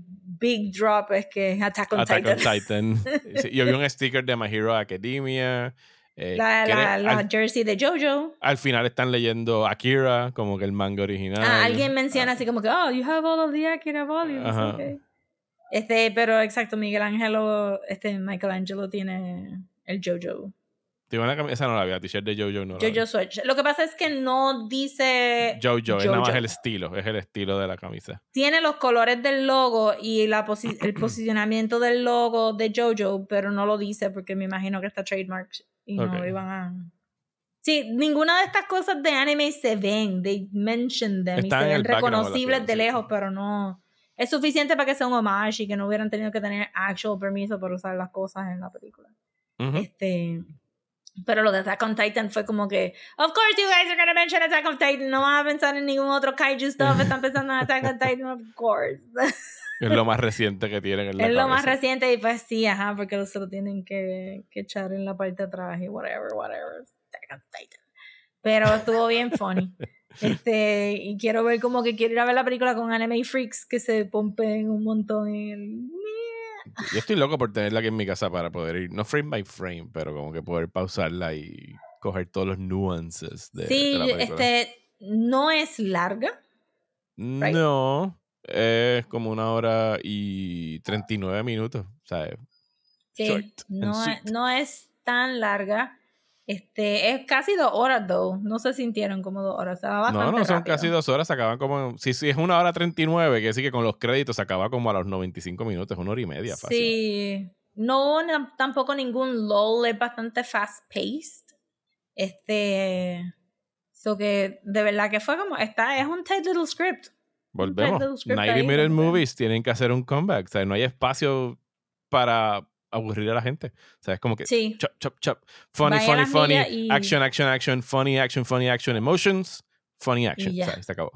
big drop es que Attack on Titan. Titan. yo vi un sticker de My Hero Academia. Eh, la, jersey de Jojo. Al final están leyendo Akira, como que el manga original. Ah, alguien menciona así como que, oh, you have all of the Akira volumes. Okay. Este, pero exacto, Miguel Ángelo, este Michelangelo tiene el Jojo. Una camisa, no la había, t-shirt de Jojo no Jojo Switch. Lo que pasa es que no dice Jojo, es nada más el estilo, es el estilo de la camisa. Tiene los colores del logo y la el posicionamiento del logo de Jojo, pero no lo dice porque me imagino que está trademark y no iban a... Sí, ninguna de estas cosas de anime se ven, they mention them y se ven reconocibles de lejos, pero no es suficiente para que sea un homage y que no hubieran tenido que tener actual permiso para usar las cosas en la película. Este, Pero lo de Attack on Titan fue como que, of course you guys are gonna mention Attack on Titan, no van a pensar en ningún otro kaiju stuff, están pensando en Attack on Titan, of course. Es lo más reciente que tienen en la Es lo más reciente y pues sí, ajá, porque los otros tienen que, que echar en la parte de atrás y whatever, whatever. Pero estuvo bien funny. Este, y quiero ver como que quiero ir a ver la película con Anime Freaks que se pompen un montón en el yo estoy loco por tenerla aquí en mi casa para poder ir, no frame by frame, pero como que poder pausarla y coger todos los nuances de, sí, la película. este, no es larga. No, es como una hora y 39 minutos, ¿sabes? Sí, no, no es tan larga. Este, es casi dos horas, though. No se sintieron como dos horas. no, no son casi dos horas. Se acaban como. Si, si es una hora 39, que sí que con los créditos se acaba como a los 95 minutos, una hora y media. Fácil. Sí. No tampoco ningún lull. Es bastante fast-paced. Este. So que de verdad que fue como. Está, es un tight little script. Volvemos. 90 minute movies tienen que hacer un comeback. O sea, no hay espacio para aburrir a la gente. O sea, es como que sí. chop, chop, chop. Funny, funny, funny. Action, action, action. Funny, action, funny, action. Emotions. Funny action. O sea, se acabó.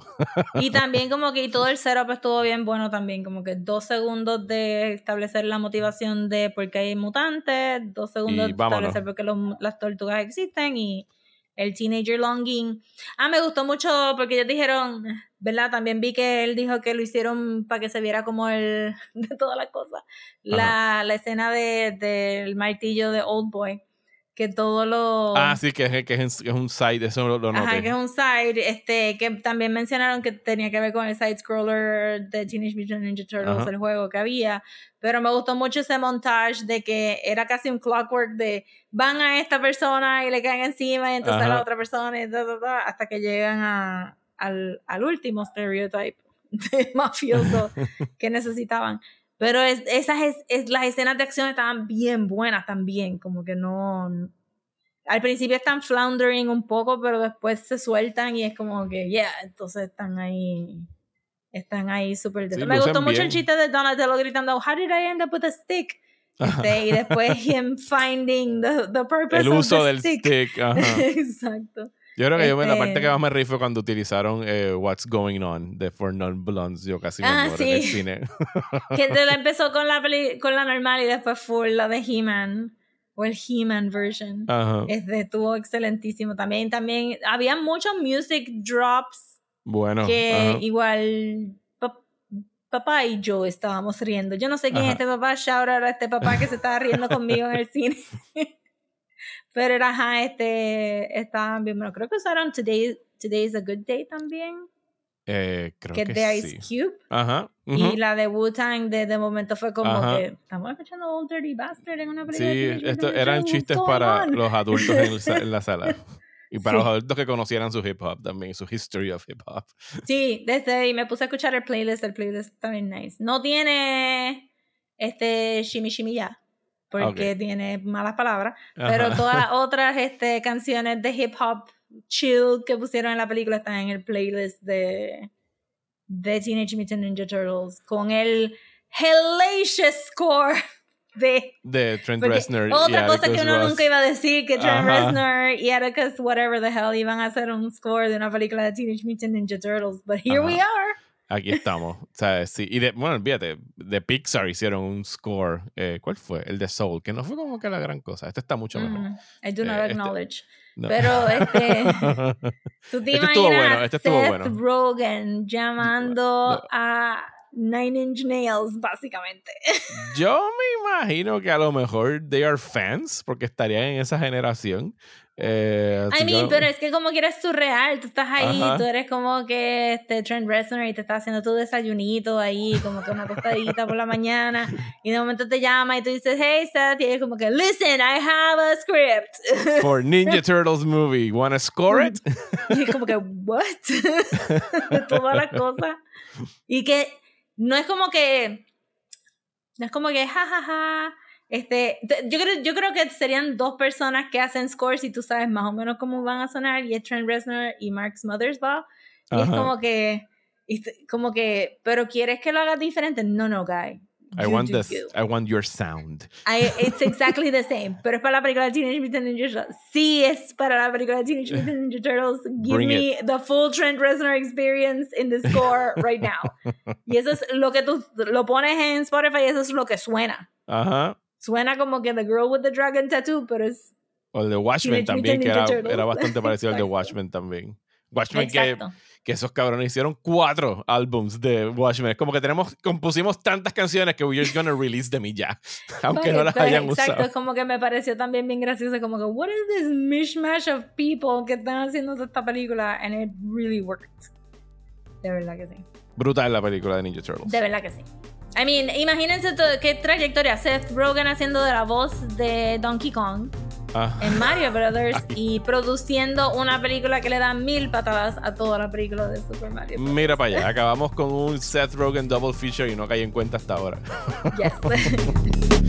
y también como que todo el setup estuvo bien bueno también. Como que dos segundos de establecer la motivación de por qué hay mutantes. Dos segundos de establecer por qué las tortugas existen. Y el Teenager Longing. Ah, me gustó mucho porque ellos dijeron, ¿verdad? También vi que él dijo que lo hicieron para que se viera como el de todas las cosas. La, la, escena del de, martillo de Old Boy. Que todo lo. Ah, sí, que es, que es, un side, eso lo, noté. Ajá, que es un side. Este, que también mencionaron que tenía que ver con el side scroller de Teenage Mutant Ninja Turtles, el juego que había. Pero me gustó mucho ese montage de que era casi un clockwork de van a esta persona y le caen encima y entonces a la otra persona y hasta que llegan a, al, al último stereotype de mafioso que necesitaban. Pero es, esas es, las escenas de acción estaban bien buenas también, como que no... Al principio están floundering un poco, pero después se sueltan y es como que, yeah, entonces están ahí están ahí súper... Me gustó mucho el chiste de Donatello gritando, how did I end up with a stick? Este, y después him finding the, the purpose el uso of the del stick. Exacto. Yo creo que yo la parte que este más me reí fue cuando utilizaron eh, What's Going On de For Non-Blondes. Yo casi me ah, muero en el cine. que la empezó con la, con la normal y después fue la de He-Man. O el He-Man version. Este, estuvo excelentísimo también. También había muchos music drops bueno. Que igual papá y yo estábamos riendo. Yo no sé quién es este papá, shout out a este papá que se estaba riendo conmigo en el cine. Pero era, ajá, este, estaban bien, bueno, creo que usaron Today, Today is a Good Day también. Eh, creo que, que de Ice Cube. Ajá. Y la de Wu-Tang de, de momento fue como que estamos escuchando Old Dirty Bastard en una película. Sí, esto eran chistes para los adultos en la sala. Y para los adultos que conocieran su hip hop también, su history of hip hop. Sí, desde ahí me puse a escuchar el playlist, el playlist está bien nice. No tiene este shimmy shimmy ya, porque tiene malas palabras, pero todas las otras este, canciones de hip hop chill que pusieron en la película están en el playlist de, de Teenage Mutant Ninja Turtles con el hellacious score de, Trent Reznor. Otra cosa que uno nunca iba a decir, que Trent Reznor y Atticus, whatever the hell, iban a hacer un score de una película de Teenage Mutant Ninja Turtles. But here we are. Aquí estamos. sea, sí. Y de, bueno, olvídate, de Pixar hicieron un score. Eh, ¿Cuál fue? El de Soul, que no fue como que la gran cosa. Este está mucho mejor. Mm, I do not eh, este acknowledge. Pero este. tú te este estuvo bueno, este estuvo Seth bueno. Rogen llamando a Nine Inch Nails, básicamente. Yo me imagino que a lo mejor they are fans, porque estarían en esa generación. Eh, I mean, pero es que como que eres surreal, tú estás ahí, tú eres como que este Trent Reznor y te estás haciendo tu desayunito ahí, como que una tostadita por la mañana, y de momento te llama y tú dices, hey Seth, y es como que, listen, I have a script. For Ninja Turtles movie, wanna score it? y es como que, what? de todas las cosas. Y que no es como que, no es como que, jajaja, ja, ja. Este, yo creo, yo creo que serían dos personas que hacen scores y tú sabes más o menos cómo van a sonar, y es Trent Reznor y Mark Smothersbaugh, y es como que, como que, pero ¿quieres que lo hagas diferente? No, no, guy. I want this. I want your sound. I, it's exactly the same. Pero es para la película de Teenage Mutant Ninja Turtles. Sí, es para la película de Teenage Mutant Ninja Turtles. Give me the full Trent Reznor experience in the score right now. y eso es lo que tú lo pones en Spotify y eso es lo que suena. Ajá. Suena como que The Girl with the Dragon Tattoo, pero es. O el de Watchmen también, que era, era, bastante parecido al de Watchmen también. Watchmen que, que, esos cabrones hicieron cuatro álbums de Watchmen. Es como que tenemos, compusimos tantas canciones que we're just gonna release them y ya. Aunque no las hayan exacto, usado. es como que me pareció también bien gracioso. Como que, what is this mishmash of people que están haciendo esta película? And it really worked. De verdad que sí. Brutal la película de Ninja Turtles. De verdad que sí. I mean, imagínense todo, qué trayectoria. Seth Rogen haciendo de la voz de Donkey Kong ah. en Mario Brothers y produciendo una película que le da mil patadas a toda la película de Super Mario. Mira para allá, acabamos con un Seth Rogen double feature y no caí en cuenta hasta ahora. Yes.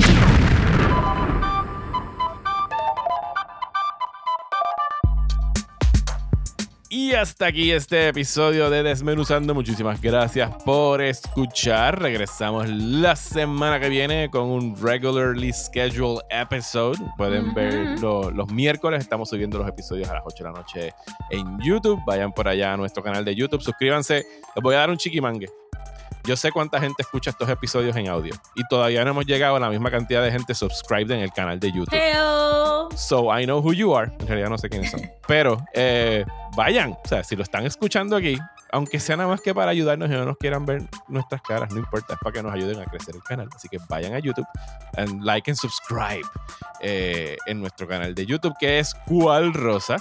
Y hasta aquí este episodio de Desmenuzando. Muchísimas gracias por escuchar. Regresamos la semana que viene con un regularly scheduled episode. Pueden verlo los miércoles. Estamos subiendo los episodios a las 8 de la noche en YouTube. Vayan por allá a nuestro canal de YouTube. Suscríbanse. Les voy a dar un chiquimangue. Yo sé cuánta gente escucha estos episodios en audio y todavía no hemos llegado a la misma cantidad de gente subscribed en el canal de YouTube. So I know who you are. En realidad no sé quiénes son. Pero eh, vayan, o sea, si lo están escuchando aquí, aunque sea nada más que para ayudarnos y no nos quieran ver nuestras caras, no importa, es para que nos ayuden a crecer el canal. Así que vayan a YouTube and like and subscribe eh, en nuestro canal de YouTube, que es Cual Rosa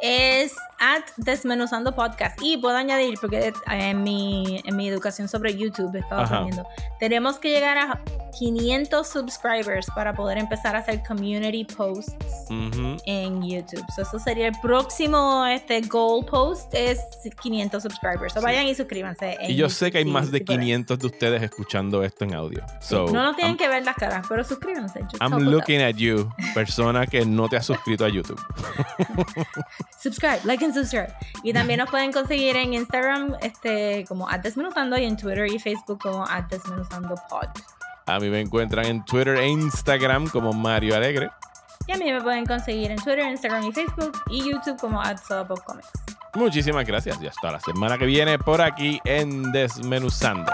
es at Desmenuzando Podcast. Y puedo añadir, porque en mi, en mi educación sobre YouTube estaba aprendiendo, tenemos que llegar a 500 subscribers para poder empezar a hacer community posts en YouTube. eso sería el próximo este, goal post, es 500 subscribers. So vayan y suscríbanse. y yo sé que hay más de 500 de ustedes escuchando esto en audio. no nos tienen que ver las caras, pero suscríbanse. I'm looking at you, persona que no te ha suscrito a YouTube. subscribe, like and subscribe. Y también nos pueden conseguir en Instagram este, como Desmenuzando y en Twitter y Facebook como Desmenuzando Pod. A mí me encuentran en Twitter e Instagram como Mario Alegre. Y a mí me pueden conseguir en Twitter, Instagram y Facebook y YouTube como Comics. Muchísimas gracias y hasta la semana que viene por aquí en Desmenuzando.